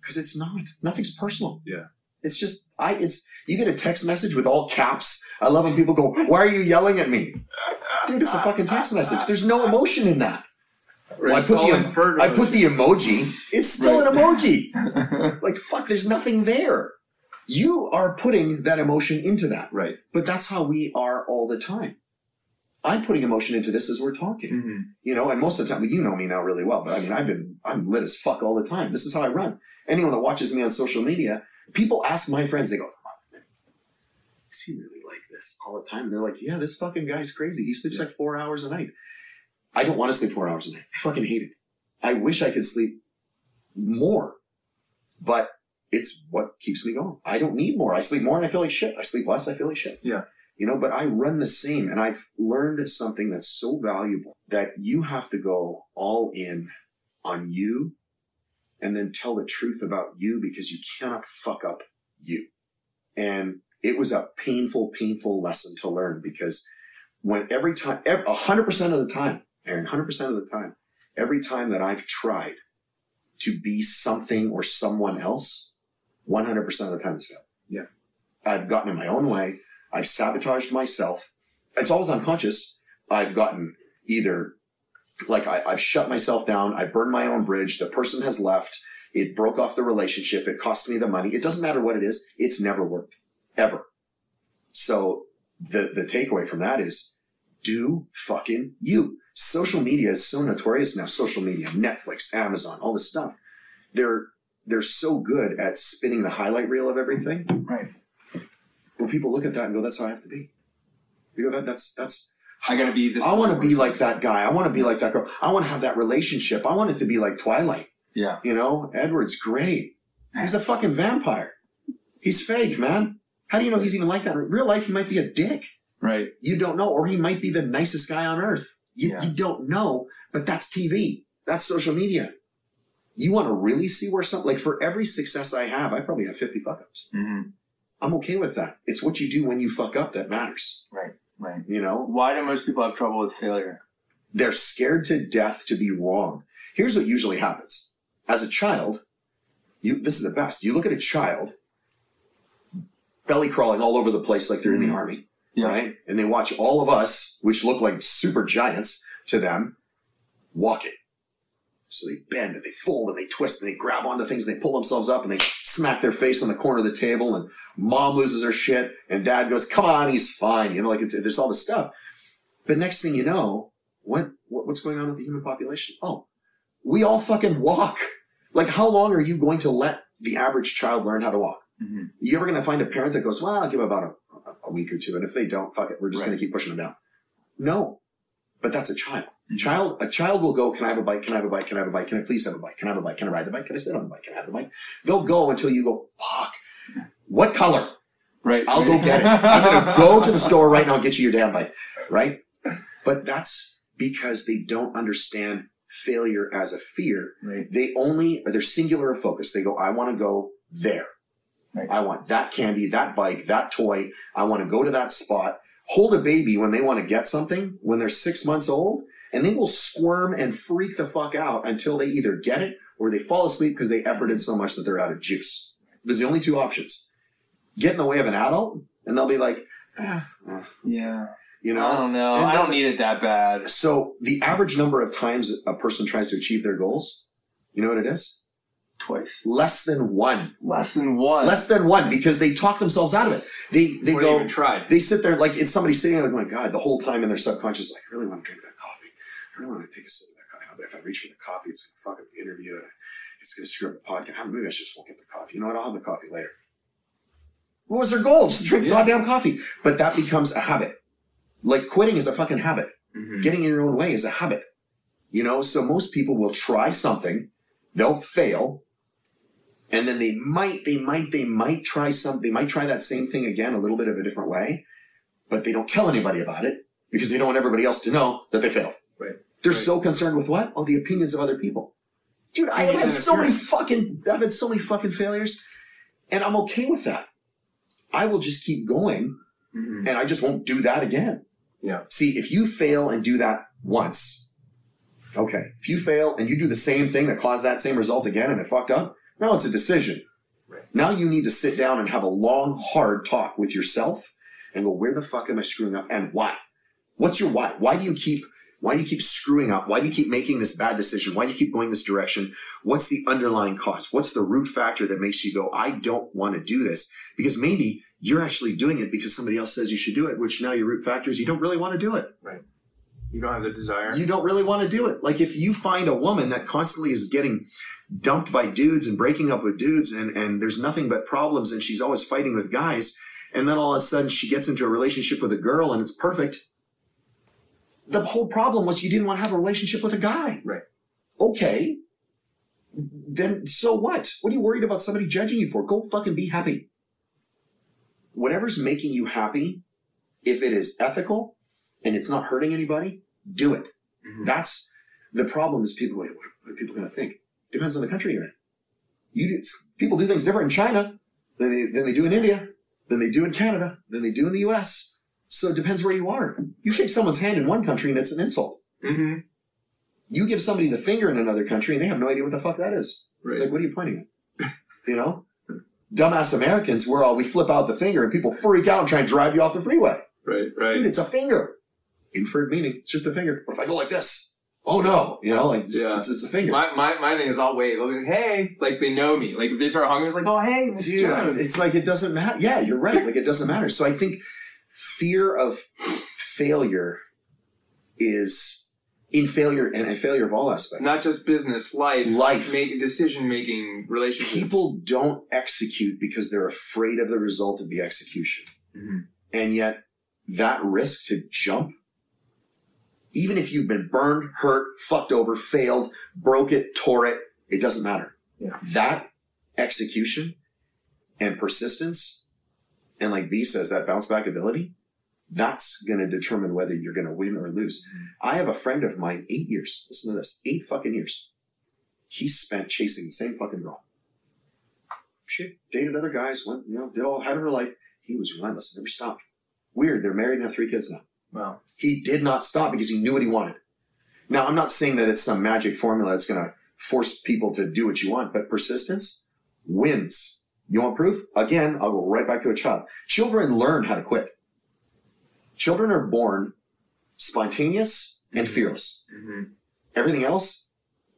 Speaker 1: because it's not. Nothing's personal.
Speaker 2: Yeah.
Speaker 1: It's just, I, it's, you get a text message with all caps. I love when people go, why are you yelling at me? Dude, it's a fucking text message. There's no emotion in that. Well, I put the em- I put the emoji. It's still an emoji. Like, fuck, there's nothing there. You are putting that emotion into that.
Speaker 2: right.
Speaker 1: But that's how we are all the time. I'm putting emotion into this as we're talking,
Speaker 2: Mhm.
Speaker 1: you know, and most of the time, you know me now really well, but I mean, I've been, I'm lit as fuck all the time. This is how I run. Anyone that watches me on social media, people ask my friends, they go, is he really like this all the time? And they're like, yeah, this fucking guy's crazy. He sleeps like four hours a night. I don't want to sleep four hours a night. I fucking hate it. I wish I could sleep more, but it's what keeps me going. I don't need more. I sleep more and I feel like shit. I sleep less. I feel like shit.
Speaker 2: Yeah.
Speaker 1: You know, but I run the same and I've learned something that's so valuable that you have to go all in on you and then tell the truth about you because you cannot fuck up you. And it was a painful, painful lesson to learn because when every time, a hundred percent of the time, Aaron, hundred percent of the time, every time that I've tried to be something or someone else, 100% of the time it's failed.
Speaker 2: Yeah.
Speaker 1: I've gotten in my own way. I've sabotaged myself. It's always unconscious. I've gotten either like I, I've shut myself down. I burned my own bridge. The person has left. It broke off the relationship. It cost me the money. It doesn't matter what it is. It's never worked ever. So the, the takeaway from that is do fucking you. Social media is so notorious now. Social media, Netflix, Amazon, all this stuff. They're, they're so good at spinning the highlight reel of everything.
Speaker 2: Right.
Speaker 1: Where people look at that and go, that's how I have to be. You know, that, that's, that's,
Speaker 2: I gotta be this.
Speaker 1: I want to be like that guy. I want to be like that girl. I want to have that relationship. I want it to be like Twilight.
Speaker 2: Yeah.
Speaker 1: You know, Edward's great. He's a fucking vampire. He's fake, man. How do you know he's even like that? In real life, he might be a dick.
Speaker 2: Right.
Speaker 1: You don't know. Or he might be the nicest guy on earth. You,
Speaker 2: Yeah.
Speaker 1: you don't know, but that's TV. That's social media. You want to really see where something, like for every success I have, I probably have 50 fuck ups.
Speaker 2: Mm-hmm.
Speaker 1: I'm okay with that. It's what you do when you fuck up that matters.
Speaker 2: Right. Right.
Speaker 1: You know,
Speaker 2: Why do most people have trouble with failure?
Speaker 1: they're scared to death to be wrong. Here's what usually happens. As a child, you this is the best. You look at a child belly crawling all over the place like they're in the
Speaker 2: Mhm.
Speaker 1: army,
Speaker 2: Yeah.
Speaker 1: right? And they watch all of us, which look like super giants to them, walking. So they bend and they fold and they twist and they grab onto things and they pull themselves up and they smack their face on the corner of the table and mom loses her shit and dad goes, come on, he's fine. You know, like it's, there's all this stuff. But next thing you know, what, what what's going on with the human population? Oh, we all fucking walk. Like, how long are you going to let the average child learn how to walk?
Speaker 2: Mhm.
Speaker 1: You ever going to find a parent that goes, well, I'll give them about a, a week or two, and if they don't, fuck it, we're just
Speaker 2: Right.
Speaker 1: going to keep pushing them down. No, but that's a child.
Speaker 2: Mhm.
Speaker 1: Child, a child will go, can I have a bike? Can I have a bike? Can I have a bike? Can I please have a bike? Can I have a bike? Can I ride the bike? Can I sit on the bike? Can I have the bike? They'll go until you go, fuck. What color?
Speaker 2: Right.
Speaker 1: I'll go get it. I'm going to go to the store right now and get you your damn bike. Right? But that's because they don't understand failure as a fear.
Speaker 2: Right.
Speaker 1: They only, they're singular of focus. They go, I want to go there.
Speaker 2: Right.
Speaker 1: I want that candy, that bike, that toy. I want to go to that spot. Hold a baby when they want to get something when they're six months old, and they will squirm and freak the fuck out until they either get it or they fall asleep because they efforted so much that they're out of juice. There's the only two options. Get in the way of an adult, and they'll be like, "Ah, ah,"
Speaker 2: Yeah.
Speaker 1: you know?
Speaker 2: I don't know.
Speaker 1: And
Speaker 2: I don't need it that bad.
Speaker 1: So the average number of times a person tries to achieve their goals, you know what it is?
Speaker 2: Twice.
Speaker 1: Less than one.
Speaker 2: Less than one.
Speaker 1: Less than one because they talk themselves out of it. They they
Speaker 2: Before
Speaker 1: go
Speaker 2: tried.
Speaker 1: they sit there like it's somebody sitting there going, God, the whole time in their subconscious, like, I really want to drink that coffee. I really want to take a sip of that coffee. But if I reach for the coffee, it's gonna fuck up the interview and it's gonna screw up the podcast. Maybe I should just won't get the coffee. You know what? I'll have the coffee later. What was their goal? Just drink
Speaker 2: Yeah.
Speaker 1: goddamn coffee. But that becomes a habit. Like quitting is a fucking habit
Speaker 2: Mhm.
Speaker 1: getting in your own way is a habit. You know, so most people will try something, they'll fail, and then they might, they might, they might try some, they might try that same thing again a little bit of a different way, but they don't tell anybody about it because they don't want everybody else to know that they failed.
Speaker 2: Right.
Speaker 1: They're
Speaker 2: Right.
Speaker 1: so concerned with what? Oh, the opinions of other people. Dude, I have had so many fucking, I've had so many fucking failures, and I'm okay with that. I will just keep going
Speaker 2: Mhm.
Speaker 1: and I just won't do that again.
Speaker 2: Yeah.
Speaker 1: See, if you fail and do that once, okay. If you fail and you do the same thing that caused that same result again and it fucked up, now it's a decision.
Speaker 2: Right.
Speaker 1: Now you need to sit down and have a long, hard talk with yourself and go, where the fuck am I screwing up and why? What's your why? Why do you keep why do you keep screwing up? Why do you keep making this bad decision? Why do you keep going this direction? What's the underlying cause? What's the root factor that makes you go, I don't want to do this? Because maybe you're actually doing it because somebody else says you should do it, which now your root factor is you don't really want to do it.
Speaker 2: You don't have the desire.
Speaker 1: You don't really want to do it. Like if you find a woman that constantly is getting dumped by dudes and breaking up with dudes and, and there's nothing but problems and she's always fighting with guys, and then all of a sudden she gets into a relationship with a girl and it's perfect. The whole problem was you didn't want to have a relationship with a guy.
Speaker 2: Right.
Speaker 1: Okay. Then so what? What are you worried about somebody judging you for? Go fucking be happy. Whatever's making you happy, if it is ethical and it's not hurting anybody, do it.
Speaker 2: Mhm.
Speaker 1: That's the problem. Is people like, what are people going to think? Depends on the country you're in. You do, people do things different in China than they, than they do in India, than they do in Canada, than they do in the U.S. So it depends where you are. You shake someone's hand in one country and it's an insult.
Speaker 2: Mhm.
Speaker 1: You give somebody the finger in another country and they have no idea what the fuck that is.
Speaker 2: Right.
Speaker 1: Like, what are you pointing at? You know, dumbass Americans, we're all we flip out the finger and people freak out and try and drive you off the freeway.
Speaker 2: Right.
Speaker 1: Dude,
Speaker 2: Right.
Speaker 1: it's a finger. Inferred meaning. It's just a finger. What if I go like this? Oh no! You know, like it's,
Speaker 2: Yeah.
Speaker 1: it's, it's a finger.
Speaker 2: My, my, my thing is I'll wave. I'll be like, hey, like they know me. Like if they start hugging, it's like, oh hey, Miss
Speaker 1: Dude,
Speaker 2: Jones.
Speaker 1: it's, it's like it doesn't matter. Yeah, you're right. Like it doesn't matter. So I think fear of failure is in failure and a failure of all aspects.
Speaker 2: not just business, life,
Speaker 1: Life.
Speaker 2: make decision making, relationships.
Speaker 1: People don't execute because they're afraid of the result of the execution.
Speaker 2: Mhm.
Speaker 1: And yet that risk to jump, even if you've been burned, hurt, fucked over, failed, broke it, tore it, it doesn't matter.
Speaker 2: Yeah.
Speaker 1: That execution and persistence, and like B says, that bounce back ability, that's going to determine whether you're going to win or lose. Mm-hmm. I have a friend of mine, eight years. Listen to this, eight fucking years. He spent chasing the same fucking girl. She dated other guys, went, you know, did all had her life. He was relentless, never stopped. Weird. They're married and have three kids now.
Speaker 2: Wow.
Speaker 1: He did not stop because he knew what he wanted. Now, I'm not saying that it's some magic formula that's going to force people to do what you want, but persistence wins. You want proof? Again, I'll go right back to a child. Children learn how to quit. Children are born spontaneous and fearless.
Speaker 2: Mm-hmm.
Speaker 1: Everything else,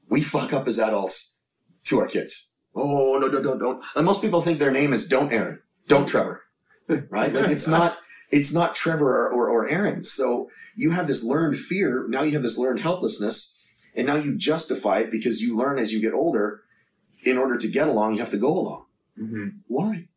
Speaker 1: we fuck up as adults to our kids. Oh, no, no, don't, don't. And most people think their name is Don't Aaron, Don't Trevor, right? Like it's not, it's not Trevor or, or, Aaron. So you have this learned fear. Now you have this learned helplessness. And now you justify it because you learn as you get older. In order to get along, you have to go along.
Speaker 2: Mm-hmm.
Speaker 1: Why?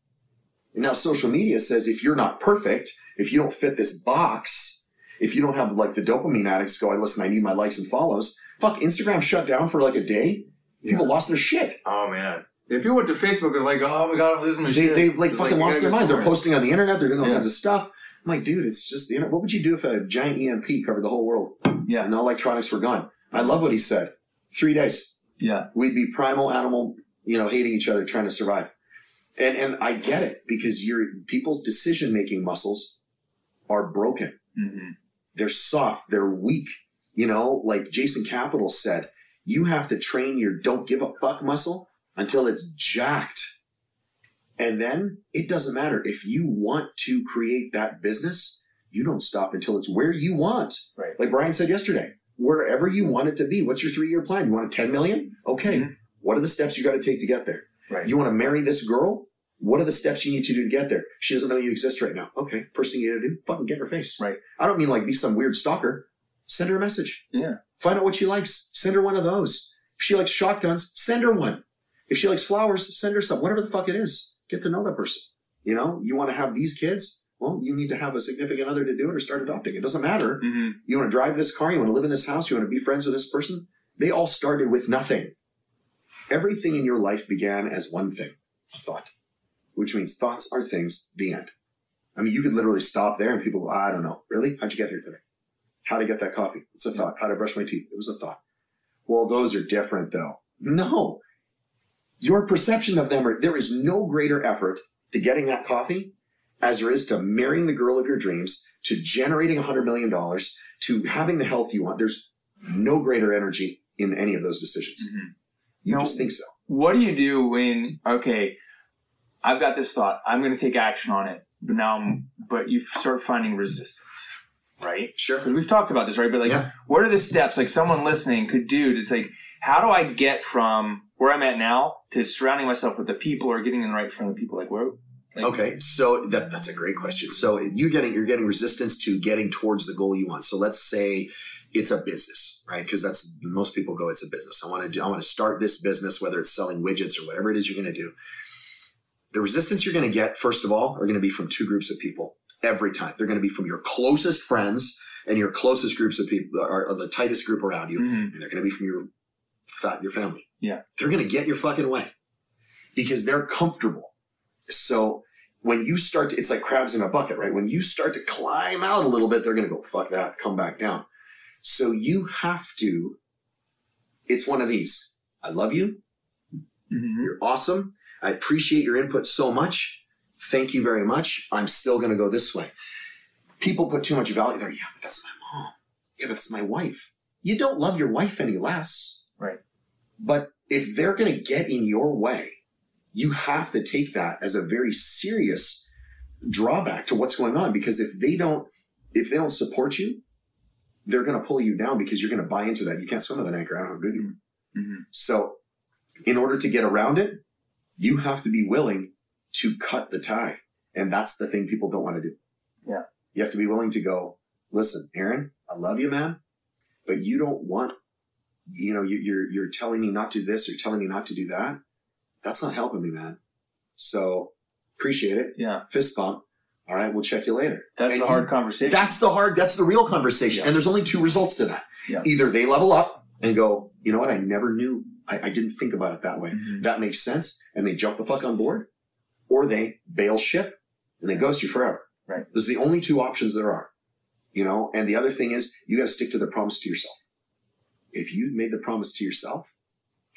Speaker 1: And now social media says if you're not perfect, if you don't fit this box, if you don't have like the dopamine addicts go, I listen, I need my likes and follows. Fuck, Instagram shut down for like a day. People
Speaker 2: Yeah.
Speaker 1: lost their shit.
Speaker 2: Oh man. If people went to Facebook and like, oh my god, I'm losing my
Speaker 1: They,
Speaker 2: shit.
Speaker 1: they like
Speaker 2: It's
Speaker 1: fucking
Speaker 2: you
Speaker 1: lost their mind. They're posting on the internet. They're doing all
Speaker 2: Yeah.
Speaker 1: kinds of stuff. I'm like, dude, it's just you know, What would you do if a giant EMP covered the whole world
Speaker 2: Yeah.
Speaker 1: and all electronics were gone? I love what he said. Three days.
Speaker 2: Yeah.
Speaker 1: We'd be primal animal, you know, hating each other, trying to survive. And and I get it because your people's decision making muscles are broken.
Speaker 2: Mm-hmm.
Speaker 1: They're soft. They're weak. You know, like Jason Capital said, you have to train your don't give a fuck muscle until it's jacked. And then it doesn't matter. If you want to create that business, you don't stop until it's where you want.
Speaker 2: Right.
Speaker 1: Like Brian said yesterday, wherever you want it to be. What's your three year plan? You want a 10 million? Okay.
Speaker 2: Mhm.
Speaker 1: What are the steps you got to take to get there?
Speaker 2: Right.
Speaker 1: You want to marry this girl? What are the steps you need to do to get there? She doesn't know you exist right now. Okay. First thing you got to do, fucking get her face.
Speaker 2: Right.
Speaker 1: I don't mean like be some weird stalker. Send her a message.
Speaker 2: Yeah.
Speaker 1: Find out what she likes. Send her one of those. If she likes shotguns, send her one. If she likes flowers, send her some. Whatever the fuck it is. Get to know that person. You know, you want to have these kids? Well, you need to have a significant other to do it or start adopting. It doesn't matter.
Speaker 2: Mm-hmm.
Speaker 1: You want to drive this car? You want to live in this house? You want to be friends with this person? They all started with nothing. Everything in your life began as one thing, a thought, which means thoughts are things, the end. I mean, you could literally stop there and people go, I don't know. Really? How'd you get here today? How'd I get that coffee? It's a thought. How'd I brush my teeth? It was a thought. Well, those are different though. No. Your perception of them are, there is no greater effort to getting that coffee as there is to marrying the girl of your dreams, to generating a hundred million dollars, to having the health you want. There's no greater energy in any of those decisions.
Speaker 2: Mm-hmm.
Speaker 1: You
Speaker 2: No.
Speaker 1: just think so.
Speaker 2: What do you do when okay, I've got this thought, I'm going to take action on it, but now I'm, but you start finding resistance, right?
Speaker 1: Sure.
Speaker 2: Because we've talked about this, right? But like,
Speaker 1: Yeah.
Speaker 2: what are the steps like someone listening could do to like, how do I get from where I'm at now to surrounding myself with the people or getting in the right front of the people? Like, where? Like,
Speaker 1: Okay, so that, that's a great question. So you getting you're getting resistance to getting towards the goal you want. So let's say it's a business, right? Because that's most people go, it's a business. I want to do, I want to start this business, whether it's selling widgets or whatever it is you're going to do. The resistance you're going to get, first of all, are going to be from two groups of people every time. They're going to be from your closest friends and your closest groups of people, are, the tightest group around you,
Speaker 2: Mhm.
Speaker 1: and they're going to be from your your family.
Speaker 2: Yeah.
Speaker 1: they're going to get your fucking way because they're comfortable. So when you start to, it's like crabs in a bucket, right? When you start to climb out a little bit, they're going to go, fuck that, come back down. So you have to, it's one of these. I love you.
Speaker 2: Mhm.
Speaker 1: You're awesome. I appreciate your input so much. Thank you very much. I'm still going to go this way. People put too much value there. Yeah, but that's my mom. Yeah, but that's my wife. You don't love your wife any less.
Speaker 2: Right.
Speaker 1: But if they're going to get in your way, you have to take that as a very serious drawback to what's going on because if they don't if they don't support you, they're going to pull you down because you're going to buy into that. You can't swim with an anchor. I don't know how good you are.
Speaker 2: Mhm.
Speaker 1: So, in order to get around it, you have to be willing to cut the tie. And that's the thing people don't want to do.
Speaker 2: Yeah.
Speaker 1: You have to be willing to go, listen, Aaron, I love you, man, but you don't want, you know, you, you're, you're telling me not to do this, you're telling me not to do that. That's not helping me, man. So, appreciate it.
Speaker 2: Yeah,
Speaker 1: Fist bump. All right, we'll check you later.
Speaker 2: that's
Speaker 1: And
Speaker 2: the
Speaker 1: you-
Speaker 2: hard conversation.
Speaker 1: That's the hard, that's the real conversation.
Speaker 2: Yeah.
Speaker 1: And there's only two results to that.
Speaker 2: Yeah.
Speaker 1: Either they level up and go, you know what, I never knew, I, I didn't think about it that way.
Speaker 2: Mhm.
Speaker 1: That makes sense. And they jump the fuck on board. Or they bail ship and they ghost you forever.
Speaker 2: Right.
Speaker 1: Those are the only two options there are. You know, and the other thing is you got to stick to the promise to yourself. If you made the promise to yourself,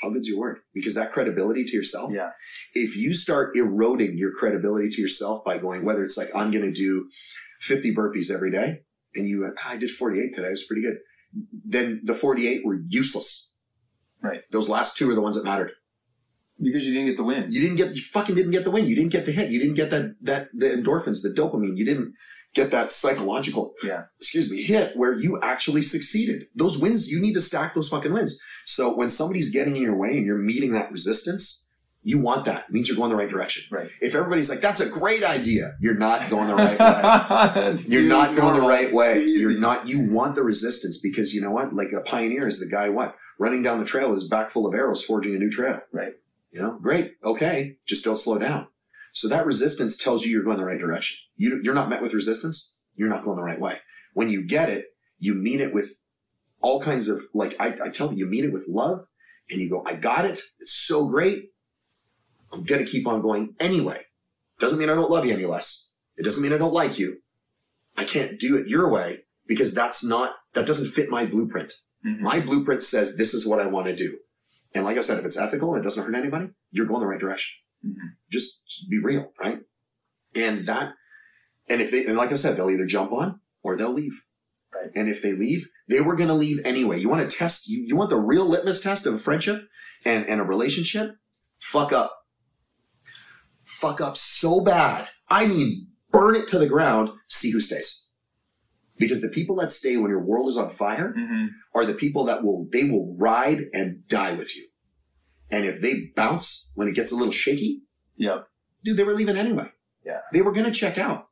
Speaker 1: how good's your word? Because that credibility to yourself.
Speaker 2: Yeah.
Speaker 1: If you start eroding your credibility to yourself by going, whether it's like I'm going to do 50 burpees every day, and you went, "Ah, I did 48 today, it was pretty good. Then the 48 were useless.
Speaker 2: Right.
Speaker 1: Those last two are the ones that mattered.
Speaker 2: Because you didn't get the win.
Speaker 1: You didn't get, you fucking didn't get the win. You didn't get the hit. You didn't get that, that, the endorphins, the dopamine. You didn't get that psychological,
Speaker 2: Yeah.
Speaker 1: excuse me, hit where you actually succeeded. Those wins, you need to stack those fucking wins. So when somebody's getting in your way and you're meeting that resistance, you want that. It means you're going the right direction.
Speaker 2: Right.
Speaker 1: If everybody's like, that's a great idea, you're not going the right way. You're not going the right way. You're not, you want the resistance because you know what? Like a pioneer is the guy, what? Running down the trail is back full of arrows, forging a new trail.
Speaker 2: Right.
Speaker 1: You know, great. Okay. Just don't slow down. So that resistance tells you you're going the right direction. You, you're not met with resistance. You're not going the right way. When you get it, you mean it with all kinds of, like, I, I tell you, you mean it with love and you go, I got it. It's so great. I'm going to keep on going anyway. Doesn't mean I don't love you any less. It doesn't mean I don't like you. I can't do it your way because that's not, that doesn't fit my blueprint.
Speaker 2: Mhm.
Speaker 1: My blueprint says this is what I want to do. And like I said, if it's ethical and it doesn't hurt anybody, you're going the right direction. Just be real, right? And that, and if they, and like I said, they'll either jump on or they'll leave.
Speaker 2: Right.
Speaker 1: And if they leave, they were going to leave anyway. You want to test, you, you want the real litmus test of a friendship and, and a relationship? Fuck up. Fuck up so bad. I mean, burn it to the ground, see who stays. Because the people that stay when your world is on fire,
Speaker 2: Mhm.
Speaker 1: are the people that will they will ride and die with you. And if they bounce when it gets a little shaky,
Speaker 2: Yep.
Speaker 1: dude, they were leaving anyway.
Speaker 2: Yeah.
Speaker 1: They were going to check out.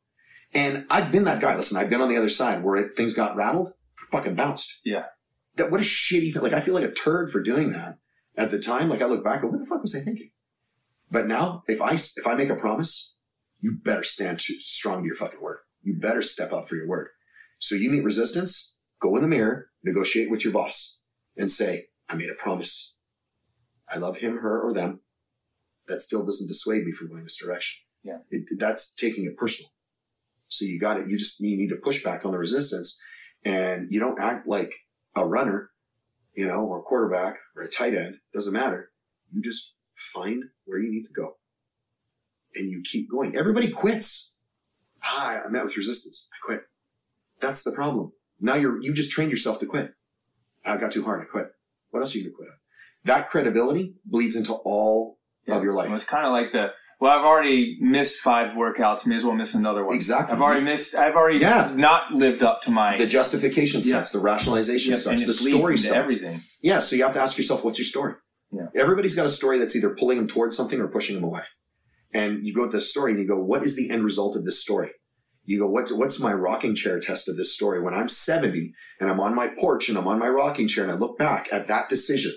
Speaker 1: And I've been that guy. Listen, I've been on the other side where it, things got rattled, fucking bounced.
Speaker 2: Yeah.
Speaker 1: That what a shitty thing. Like I feel like a turd for doing that at the time. Like I look back, and what the fuck was I thinking? But now, if I if I make a promise, you better stand strong to your fucking word. You better step up for your word. So you meet resistance, go in the mirror, negotiate with your boss, and say, I made a promise. I love him, her, or them. That still doesn't dissuade me from going this direction.
Speaker 2: Yeah.
Speaker 1: It, that's taking it personal. So you got it. You just you need to push back on the resistance, and you don't act like a runner, you know, or a quarterback or a tight end. Doesn't matter. You just find where you need to go, and you keep going. Everybody quits. Ah, I met with resistance. I quit. That's the problem. Now you're you just trained yourself to quit. I got too hard. I quit. What else are you gonna quit on? That credibility bleeds into all of your life.
Speaker 2: Well, it's kind of like the well, I've already missed five workouts. May as well miss another one.
Speaker 1: Exactly.
Speaker 2: I've already missed. I've already
Speaker 1: Yeah.
Speaker 2: not lived up to my.
Speaker 1: the justification
Speaker 2: Yeah.
Speaker 1: starts, the rationalization
Speaker 2: Yep,
Speaker 1: starts, the story starts.
Speaker 2: everything.
Speaker 1: Yeah, so you have to ask yourself, what's your story?
Speaker 2: Yeah.
Speaker 1: Everybody's got a story that's either pulling them towards something or pushing them away. And you go to this story and you go, what is the end result of this story? You go, what, what's my rocking chair test of this story? When I'm 70 and I'm on my porch and I'm on my rocking chair and I look back at that decision,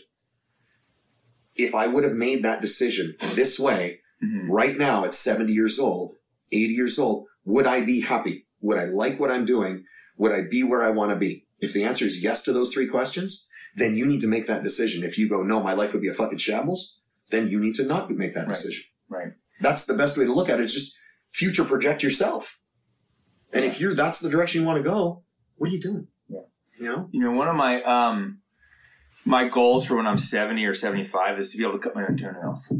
Speaker 1: if I would have made that decision this way
Speaker 2: Mhm.
Speaker 1: right now at 70 years old, 80 years old, would I be happy? Would I like what I'm doing? Would I be where I want to be? If the answer is yes to those three questions, then you need to make that decision. If you go, no, my life would be a fucking shambles, then you need to not make that
Speaker 2: Right.
Speaker 1: decision.
Speaker 2: Right.
Speaker 1: That's the best way to look at it. It's just future project yourself. And if you're that's the direction you want to go, what are you doing?
Speaker 2: Yeah.
Speaker 1: You know?
Speaker 2: You know, one of my um my goals for when I'm 70 or 75 is to be able to cut my own toenails.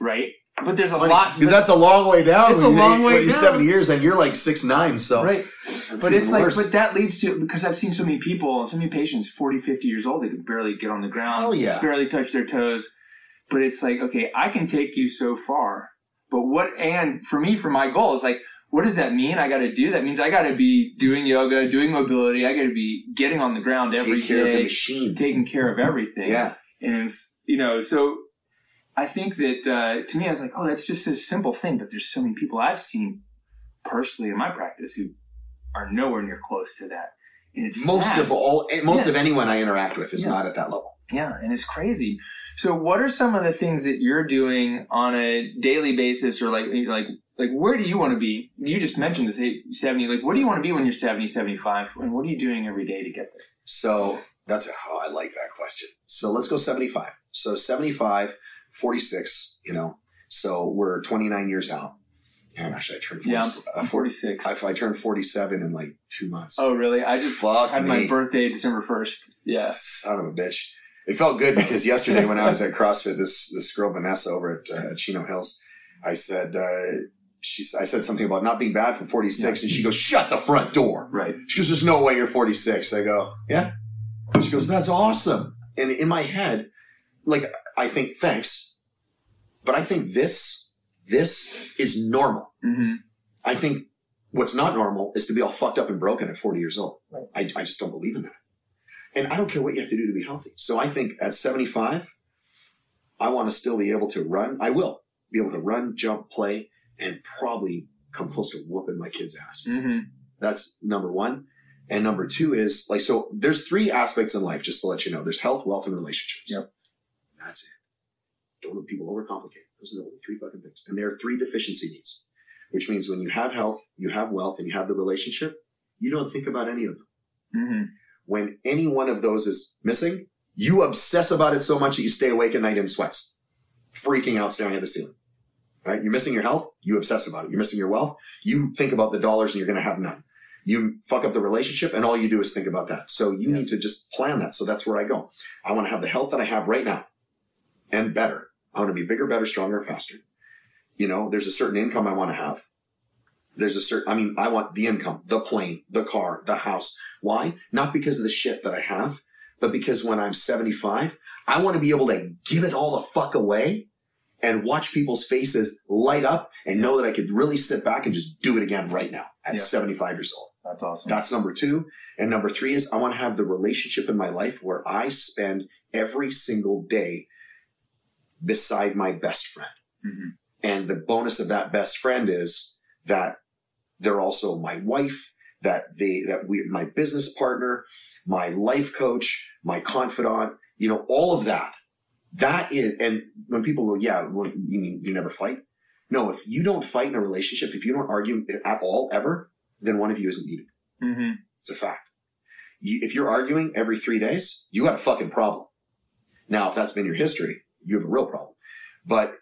Speaker 2: Right? But there's a lot.
Speaker 1: Because that's a long way down.
Speaker 2: It's a
Speaker 1: when you-
Speaker 2: long way
Speaker 1: when you're
Speaker 2: down.
Speaker 1: 70 years and you're like six nine. So
Speaker 2: right. But
Speaker 1: even
Speaker 2: it's like,
Speaker 1: worse.
Speaker 2: but that leads to, because I've seen so many people, so many patients, 40, 50 years old, they can barely get on the ground,
Speaker 1: Hell yeah.
Speaker 2: barely touch their toes. But it's like, okay, I can take you so far. But what, and for me, for my goal, is like, what does that mean? I got to do that means I got to be doing yoga, doing mobility. I got to be getting on the ground every
Speaker 1: take care of the machine.
Speaker 2: taking care of everything.
Speaker 1: Yeah.
Speaker 2: And it's, you know, so I think that uh, to me, I was like, oh, that's just a simple thing. But there's so many people I've seen personally in my practice who are nowhere near close to that. And it's
Speaker 1: Most
Speaker 2: sad.
Speaker 1: of all, eh, most of anyone I interact with is
Speaker 2: Yeah.
Speaker 1: not at that level.
Speaker 2: Yeah, and it's crazy. So, what are some of the things that you're doing on a daily basis, or like, like, like, where do you want to be? You just mentioned this hey, 70. Like, where do you want to be when you're 70, 75? And what are you doing every day to get there?
Speaker 1: So that's how I like that question. So let's go 75. So 75, 46, you know, so we're 29 years out. And actually, I turned 40,
Speaker 2: Yeah,
Speaker 1: uh,
Speaker 2: I'm 46.
Speaker 1: I, I turned 47 in like two months.
Speaker 2: oh, really? I just
Speaker 1: Fuck
Speaker 2: had
Speaker 1: me.
Speaker 2: my birthday December 1st. Yeah.
Speaker 1: Son of a bitch. It felt good because yesterday when I was at CrossFit, this this girl Vanessa over at uh, Chino Hills, I said uh, she I said something about not being bad for 46, and she goes, "Shut the front door."
Speaker 2: Right.
Speaker 1: She goes, "There's no way you're 46." I go, "Yeah." She goes, "That's awesome." And in my head, like I think, thanks, but I think this this is normal.
Speaker 2: Mm-hmm.
Speaker 1: I think what's not normal is to be all fucked up and broken at 40 years old.
Speaker 2: Right.
Speaker 1: I, I just don't believe in that. And I don't care what you have to do to be healthy. So I think at 75, I want to still be able to run. I will be able to run, jump, play, and probably come close to whooping my kid's ass.
Speaker 2: Mm-hmm.
Speaker 1: That's number one. And number two is like, so there's three aspects in life, just to let you know. There's health, wealth, and relationships.
Speaker 2: Yep.
Speaker 1: That's it. Don't let people overcomplicate. Those are the only three fucking things. And there are three deficiency needs, which means when you have health, you have wealth, and you have the relationship, you don't think about any of them.
Speaker 2: Mm-hmm.
Speaker 1: When any one of those is missing, you obsess about it so much that you stay awake at night in sweats, freaking out, staring at the ceiling. Right? You're missing your health, you obsess about it. You're missing your wealth, you think about the dollars and you're going to have none. You fuck up the relationship and all you do is think about that. So you
Speaker 2: Yeah.
Speaker 1: need to just plan that. So that's where I go. I want to have the health that I have right now and better. I want to be bigger, better, stronger, faster. You know, there's a certain income I want to have. There's a certain, I mean, I want the income, the plane, the car, the house. Why? Not because of the shit that I have, but because when I'm 75, I want to be able to give it all the fuck away and watch people's faces light up and know that I could really sit back and just do it again right now at
Speaker 2: Yeah.
Speaker 1: 75 years old.
Speaker 2: That's awesome.
Speaker 1: That's number two. And number three is I want to have the relationship in my life where I spend every single day beside my best friend.
Speaker 2: mm-hmm.
Speaker 1: And the bonus of that best friend is that they're also my wife, that they, that we, my business partner, my life coach, my confidant, you know, all of that. That is, and when people go, yeah, well, you mean you never fight? No, if you don't fight in a relationship, if you don't argue at all ever, then one of you isn't needed.
Speaker 2: Mm-hmm.
Speaker 1: It's a fact. You, if you're arguing every three days, you got a fucking problem. Now, if that's been your history, you have a real problem. But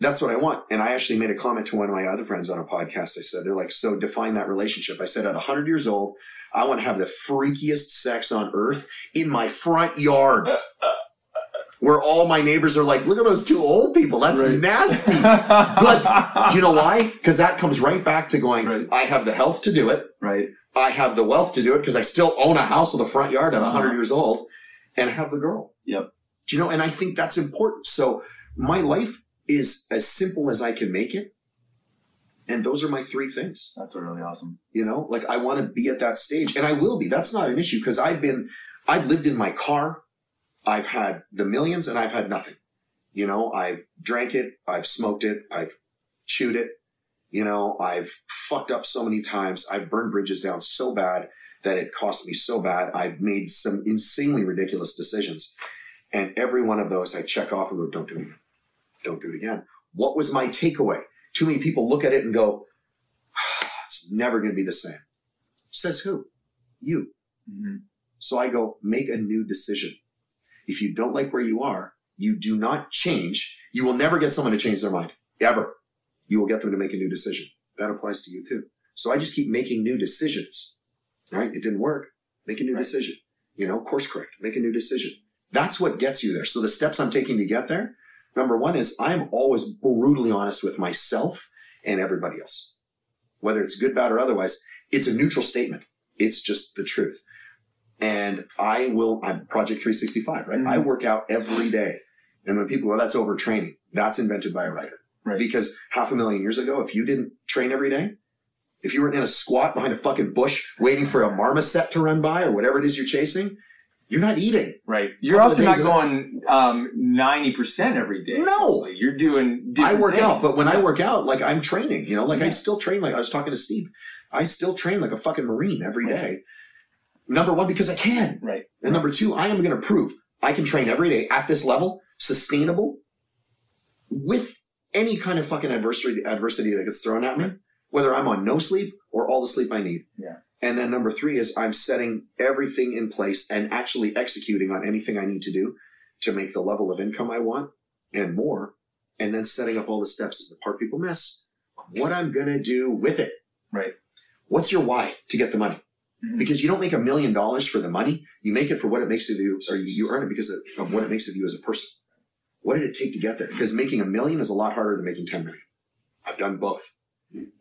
Speaker 1: that's what I want. And I actually made a comment to one of my other friends on a podcast. I said, they're like, so define that relationship. I said, at 100 years old, I want to have the freakiest sex on earth in my front yard. Where all my neighbors are like, look at those two old people. That's
Speaker 2: Right.
Speaker 1: nasty. Do you know why? Because that comes right back to going,
Speaker 2: Right.
Speaker 1: I have the health to do it.
Speaker 2: Right.
Speaker 1: I have the wealth to do it because I still own a house with a front yard at 100
Speaker 2: Uh-huh.
Speaker 1: years old and I have the girl.
Speaker 2: Yep.
Speaker 1: Do you know? And I think that's important. So my life is as simple as I can make it. And those are my three things.
Speaker 2: That's really awesome.
Speaker 1: You know, like I want to be at that stage and I will be. That's not an issue because I've been, I've lived in my car. I've had the millions and I've had nothing. You know, I've drank it. I've smoked it. I've chewed it. You know, I've fucked up so many times. I've burned bridges down so bad that it cost me so bad. I've made some insanely ridiculous decisions. And every one of those I check off and go, don't do it. Don't do it again. What was my takeaway? Too many people look at it and go, it's never going to be the same. Says who? You.
Speaker 2: Mm-hmm.
Speaker 1: So I go, make a new decision. If you don't like where you are, you do not change. You will never get someone to change their mind. Ever. You will get them to make a new decision. That applies to you too. So I just keep making new decisions. Right? It didn't work. Make a new
Speaker 2: Right.
Speaker 1: decision. You know, course correct. Make a new decision. That's what gets you there. So the steps I'm taking to get there, number one is I'm always brutally honest with myself and everybody else. Whether it's good, bad, or otherwise, it's a neutral statement. It's just the truth. And I will, I'm Project 365, right?
Speaker 2: Mhm.
Speaker 1: I work out every day. And when people go, that's overtraining, that's invented by a writer.
Speaker 2: Right.
Speaker 1: Because half a million years ago, if you didn't train every day, if you were in a squat behind a fucking bush waiting for a marmoset to run by or whatever it is you're chasing, you're not eating.
Speaker 2: Right. You're also not going um, 90% every day.
Speaker 1: No.
Speaker 2: Like, You're doing
Speaker 1: I work
Speaker 2: things.
Speaker 1: out, but when I work out, like I'm training, you know, like I still train, like I was talking to Steve, I still train like a fucking Marine every day. Number one, because I can.
Speaker 2: Right.
Speaker 1: And number two, I am going to prove I can train every day at this level, sustainable, with any kind of fucking adversity, adversity that gets thrown at me, whether I'm on no sleep or all the sleep I need.
Speaker 2: Yeah.
Speaker 1: And then number three is I'm setting everything in place and actually executing on anything I need to do to make the level of income I want and more. And then setting up all the steps is the part people miss. What I'm going to do with it.
Speaker 2: Right.
Speaker 1: What's your why to get the money?
Speaker 2: Mhm.
Speaker 1: because you don't make a million dollars for the money. You make it for what it makes of you, or you earn it because of, of what it makes of you as a person. What did it take to get there? Because making a million is a lot harder than making 10 million. I've done both.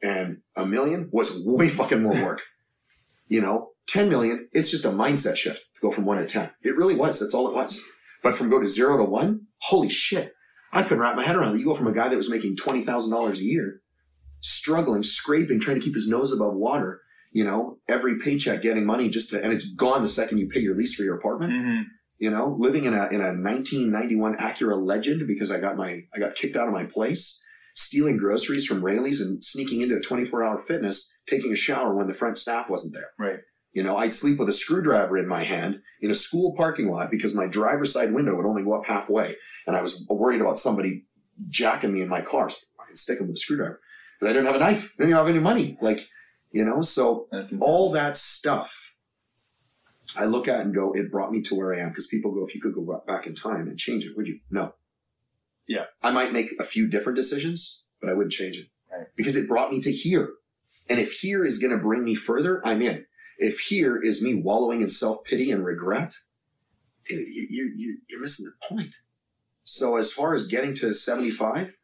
Speaker 1: And a million was way fucking more work. You know, 10 million, it's just a mindset shift to go from one to 10. It really was. That's all it was. But from go to zero to one, holy shit. I couldn't wrap my head around it. You go from a guy that was making $20,000 a year, struggling, scraping, trying to keep his nose above water, you know, every paycheck getting money just to, and it's gone the second you pay your lease for your apartment
Speaker 2: Mhm.
Speaker 1: you know, living in a in a 1991 Acura Legend because I got my I got kicked out of my place, stealing groceries from Raley's and sneaking into a 24 hour fitness, taking a shower when the front staff wasn't there.
Speaker 2: Right.
Speaker 1: You know, I'd sleep with a screwdriver in my hand in a school parking lot because my driver's side window would only go up halfway, and I was worried about somebody jacking me in my car. So I could stick him with a screwdriver, but I didn't have a knife. I didn't have any money. Like, you know, so all that stuff I look at and go, it brought me to where I am. Because people go, if you could go back in time and change it, would you? No.
Speaker 2: Yeah.
Speaker 1: I might make a few different decisions, but I wouldn't change it.
Speaker 2: Right.
Speaker 1: Because it brought me to here. And if here is going to bring me further, I'm in. If here is me wallowing in self pity and regret, dude, you, you, you, you're missing the point. So as far as getting to 75,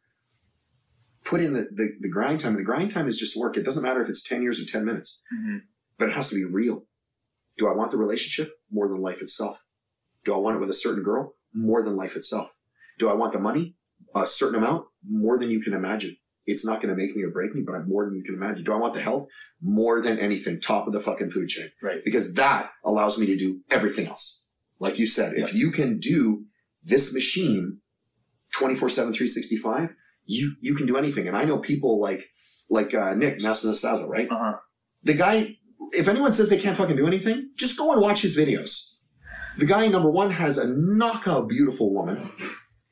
Speaker 1: put in the, the, the grind time. The grind time is just work. It doesn't matter if it's 10 years or 10 minutes
Speaker 2: Mhm.
Speaker 1: but it has to be real. Do I want the relationship more than life itself? Do I want it with a certain girl more than life itself? Do I want the money a certain amount more than you can imagine? It's not going to make me or break me, but I'm more than you can imagine. Do I want the health more than anything? Top of the fucking food chain.
Speaker 2: Right.
Speaker 1: Because that allows me to do everything else. Like you said, if you can do this machine 24 7, 365, you, you can do anything. And I know people like, like, uh, Nick Santonastasso, right?
Speaker 2: Uh-huh.
Speaker 1: the guy, if anyone says they can't fucking do anything, just go and watch his videos. The guy, number one, has a knockout beautiful woman.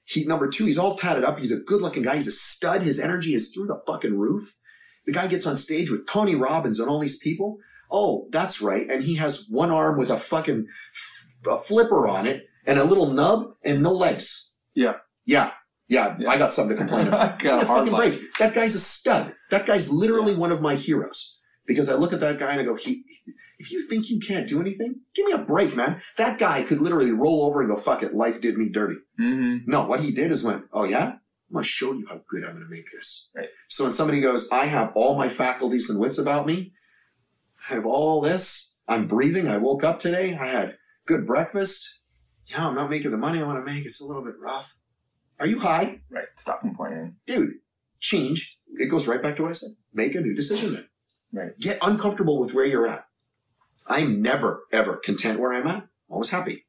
Speaker 1: He, number two, he's all tatted up. He's a good looking guy. He's a stud. His energy is through the fucking roof. The guy gets on stage with Tony Robbins and all these people. Oh, that's right. And he has one arm with a fucking a flipper on it and a little nub and no legs.
Speaker 2: Yeah.
Speaker 1: Yeah. Yeah.
Speaker 2: Yeah.
Speaker 1: I got something to complain about.
Speaker 2: Got
Speaker 1: Give
Speaker 2: a
Speaker 1: me a
Speaker 2: hard
Speaker 1: fucking
Speaker 2: life.
Speaker 1: break. That guy's a stud. That guy's literally one of my heroes. Because I look at that guy and I go, he, if you think you can't do anything, give me a break, man. That guy could literally roll over and go, fuck it, life did me dirty.
Speaker 2: Mhm.
Speaker 1: No, what he did is went, oh yeah? I'm to show you how good I'm to make this.
Speaker 2: Right.
Speaker 1: So when somebody goes, I have all my faculties and wits about me, I have all this, I'm breathing, I woke up today, I had good breakfast. Yeah, I'm not making the money I want to make. It's a little bit rough. Are you high?
Speaker 2: Right. Stop complaining.
Speaker 1: dude, change. It goes right back to what I said. Make a new decision then.
Speaker 2: Right.
Speaker 1: Get uncomfortable with where you're at. I'm never, ever content where I'm at. I'm always happy.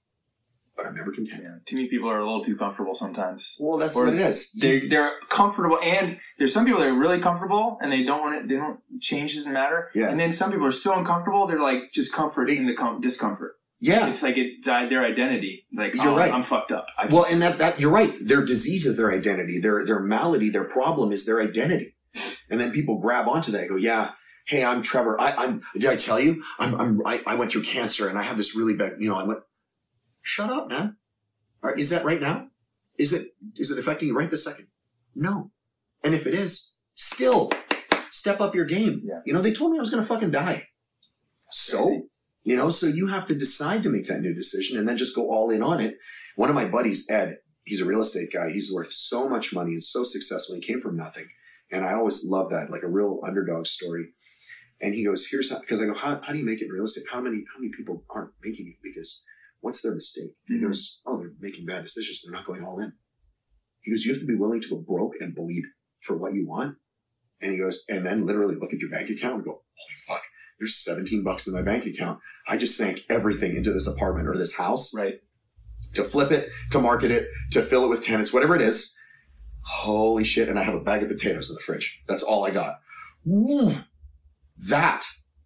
Speaker 1: But I'm never content.
Speaker 2: Yeah. Too many people are a little too comfortable sometimes.
Speaker 1: Well, that's
Speaker 2: Or
Speaker 1: what it is.
Speaker 2: They're they're comfortable, and there's some people that are really comfortable, and they don't want it. They don't change doesn't matter.
Speaker 1: Yeah.
Speaker 2: And then some people are so uncomfortable, they're like just comfort
Speaker 1: They-
Speaker 2: in the com- discomfort.
Speaker 1: Yeah.
Speaker 2: It's like it's their identity. Like
Speaker 1: You're
Speaker 2: oh,
Speaker 1: right.
Speaker 2: I'm fucked up. I,
Speaker 1: Well, and that, that you're right. Their disease is their identity. Their their malady, their problem is their identity. And then people grab onto that and go, yeah, hey, I'm Trevor. I, I'm did I tell you? I'm, I'm I, I went through cancer and I have this really bad, you know, I went, shut up, man. All right, is that right now? Is it is it affecting you right this second? No. And if it is, still step up your game.
Speaker 2: Yeah.
Speaker 1: You know, they told me I was gonna fucking die. So you know, so you have to decide to make that new decision and then just go all in on it. One of my buddies, Ed, he's a real estate guy. He's worth so much money and so successful. He came from nothing. And I always love that, like a real underdog story. And he goes, here's how, because I go, how, how do you make it realistic? How many, how many people aren't making it? Because what's their mistake? And He
Speaker 2: mm-hmm.
Speaker 1: goes, oh, they're making bad decisions. They're not going all in. He goes, you have to be willing to go broke and bleed for what you want. And he goes, and then literally look at your bank account and go, holy fuck, there's 17 bucks in my bank account. I just sank everything into this apartment or this house
Speaker 2: right.
Speaker 1: to flip it, to market it, to fill it with tenants, whatever it is. Holy shit. And I have a bag of potatoes in the fridge. That's all I got. Woo. That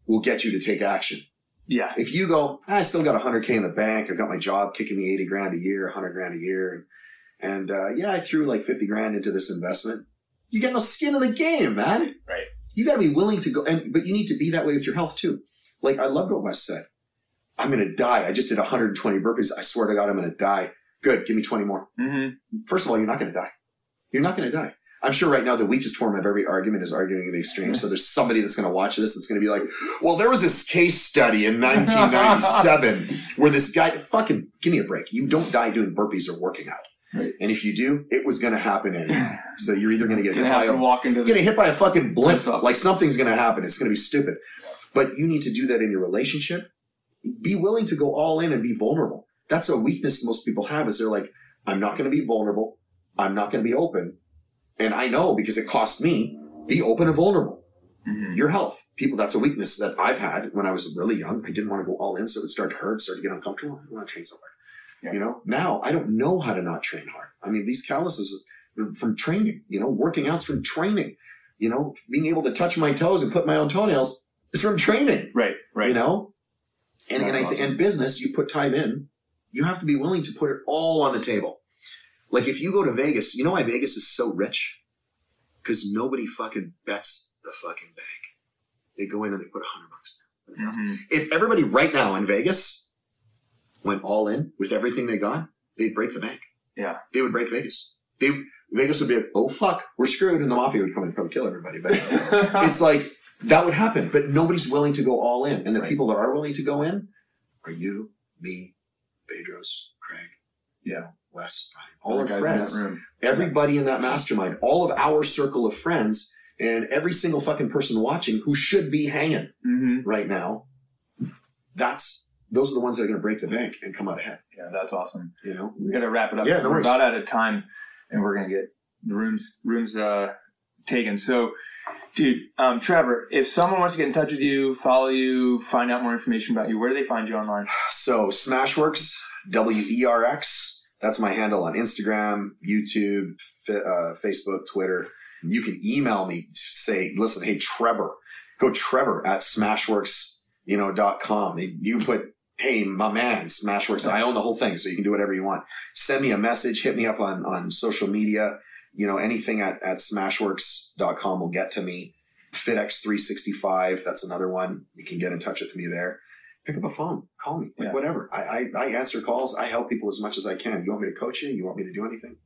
Speaker 1: will get you to take action.
Speaker 2: Yeah.
Speaker 1: If you go, "Ah, I still got 100K in the bank. I got my job kicking me 80 grand a year, 100 grand a year. And, and uh, yeah, I threw like 50 grand into this investment. You got no skin in the game, man.
Speaker 2: Right.
Speaker 1: You got to be willing to go. And, but you need to be that way with your health too. Like I loved what Wes said. I'm going to die. I just did 120 burpees. I swear to God, I'm going to die. Good. Give me 20 more.
Speaker 2: hmm
Speaker 1: First of all, you're not going to die. You're not going to die. I'm sure right now the weakest form of every argument is arguing the extreme. So there's somebody that's going to watch this that's going to be like, well, there was this case study in 1997 where this guy, fucking give me a break. You don't die doing burpees or working out.
Speaker 2: Right.
Speaker 1: And if you do, it was going to happen anyway. So you're either going to get hit by a
Speaker 2: to walk into
Speaker 1: you're gonna hit by a fucking blimp. Like something's gonna happen. It's gonna be stupid. But you need to do that in your relationship. Be willing to go all in and be vulnerable. That's a weakness most people have is they're like, I'm not gonna be vulnerable. I'm not gonna be open. And I know because it cost me, be open and vulnerable.
Speaker 2: Mhm.
Speaker 1: Your health. People, that's a weakness that I've had when I was really young. I didn't want to go all in, so it would start to hurt, start to get uncomfortable. I want to train so hard.
Speaker 2: Yeah.
Speaker 1: You know, now I don't know how to not train hard. I mean, these calluses from training, you know, working out's from training. You know, being able to touch my toes and clip my own toenails is from training,
Speaker 2: Right. Right.
Speaker 1: you know? And, and, I th- and business, you put time in, you have to be willing to put it all on the table. Like if you go to Vegas, you know why Vegas is so rich? Because nobody fucking bets the fucking bank. They go in and they put a hundred bucks down.
Speaker 2: Mhm.
Speaker 1: If everybody right now in Vegas went all in with everything they got, they'd break the bank.
Speaker 2: Yeah.
Speaker 1: They would break Vegas. They Vegas would be like, oh fuck, we're screwed, and the mafia would come in and probably kill everybody. But it's like that would happen, but nobody's willing to go all in. And the
Speaker 2: Right.
Speaker 1: people that are willing to go in are you, me, Bedros, Craig, know, Wes, Brian, all our
Speaker 2: Guys in
Speaker 1: friends,
Speaker 2: that room.
Speaker 1: everybody in that mastermind, all of our circle of friends, and every single fucking person watching who should be hanging
Speaker 2: Mhm.
Speaker 1: right now. That's those are the ones that are going to break the bank and come out ahead.
Speaker 2: Yeah, that's awesome.
Speaker 1: You know,
Speaker 2: We got to wrap it up.
Speaker 1: Yeah, no
Speaker 2: we're
Speaker 1: worries.
Speaker 2: about out of time, and we're gonna get the rooms rooms uh, taken. So, dude, um, Trevor, if someone wants to get in touch with you, follow you, find out more information about you, where do they find you online?
Speaker 1: So SmashweRx, W E R X. That's my handle on Instagram, YouTube, uh, Facebook, Twitter. You can email me, say, listen, hey Trevor, go Trevor at SmashweRx, you know, dot com. You put, hey, my man, SmashweRx. I own the whole thing, so you can do whatever you want. Send me a message, hit me up on on social media. You know, anything at, at smashwerx.com will get to me. FitX365, that's another one. You can get in touch with me there pick up a phone, call me, like
Speaker 2: Yeah.
Speaker 1: whatever. I, I, I answer calls. I help people as much as I can. You want me to coach you? You want me to do anything?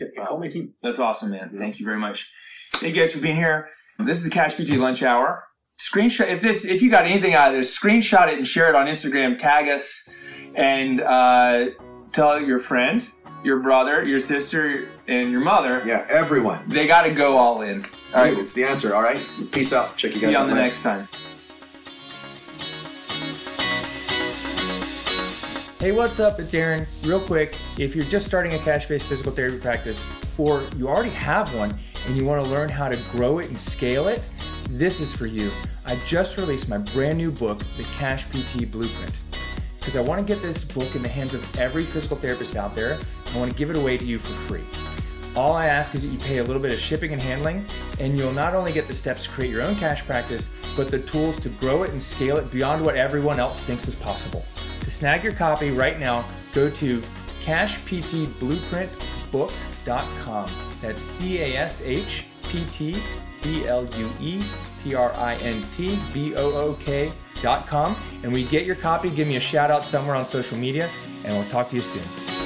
Speaker 1: Yeah, call my team.
Speaker 2: That's awesome, man. Thank you very much. Thank you guys for being here. This is the Cash PT Lunch Hour. Screenshot if this if you got anything out of this, screenshot it and share it on Instagram. Tag us and uh, tell your friend, your brother, your sister, and your mother.
Speaker 1: Yeah, everyone.
Speaker 2: They got to go all in. All right.
Speaker 1: It's the answer. All right. Peace out. Check you
Speaker 2: See
Speaker 1: guys
Speaker 2: you
Speaker 1: out
Speaker 2: on the
Speaker 1: later.
Speaker 2: next time. Hey, what's up? It's Aaron. Real quick, if you're just starting a cash based physical therapy practice, or you already have one and you want to learn how to grow it and scale it, this is for you. I just released my brand new book, The Cash PT Blueprint, because I want to get this book in the hands of every physical therapist out there. I want to give it away to you for free. All I ask is that you pay a little bit of shipping and handling, and you'll not only get the steps to create your own cash practice, but the tools to grow it and scale it beyond what everyone else thinks is possible. To snag your copy right now, go to cashptblueprintbook.com. That's C A S H P T B L U E P R I N T B O O K dot com. And we get your copy, give me a shout out somewhere on social media, and we'll talk to you soon.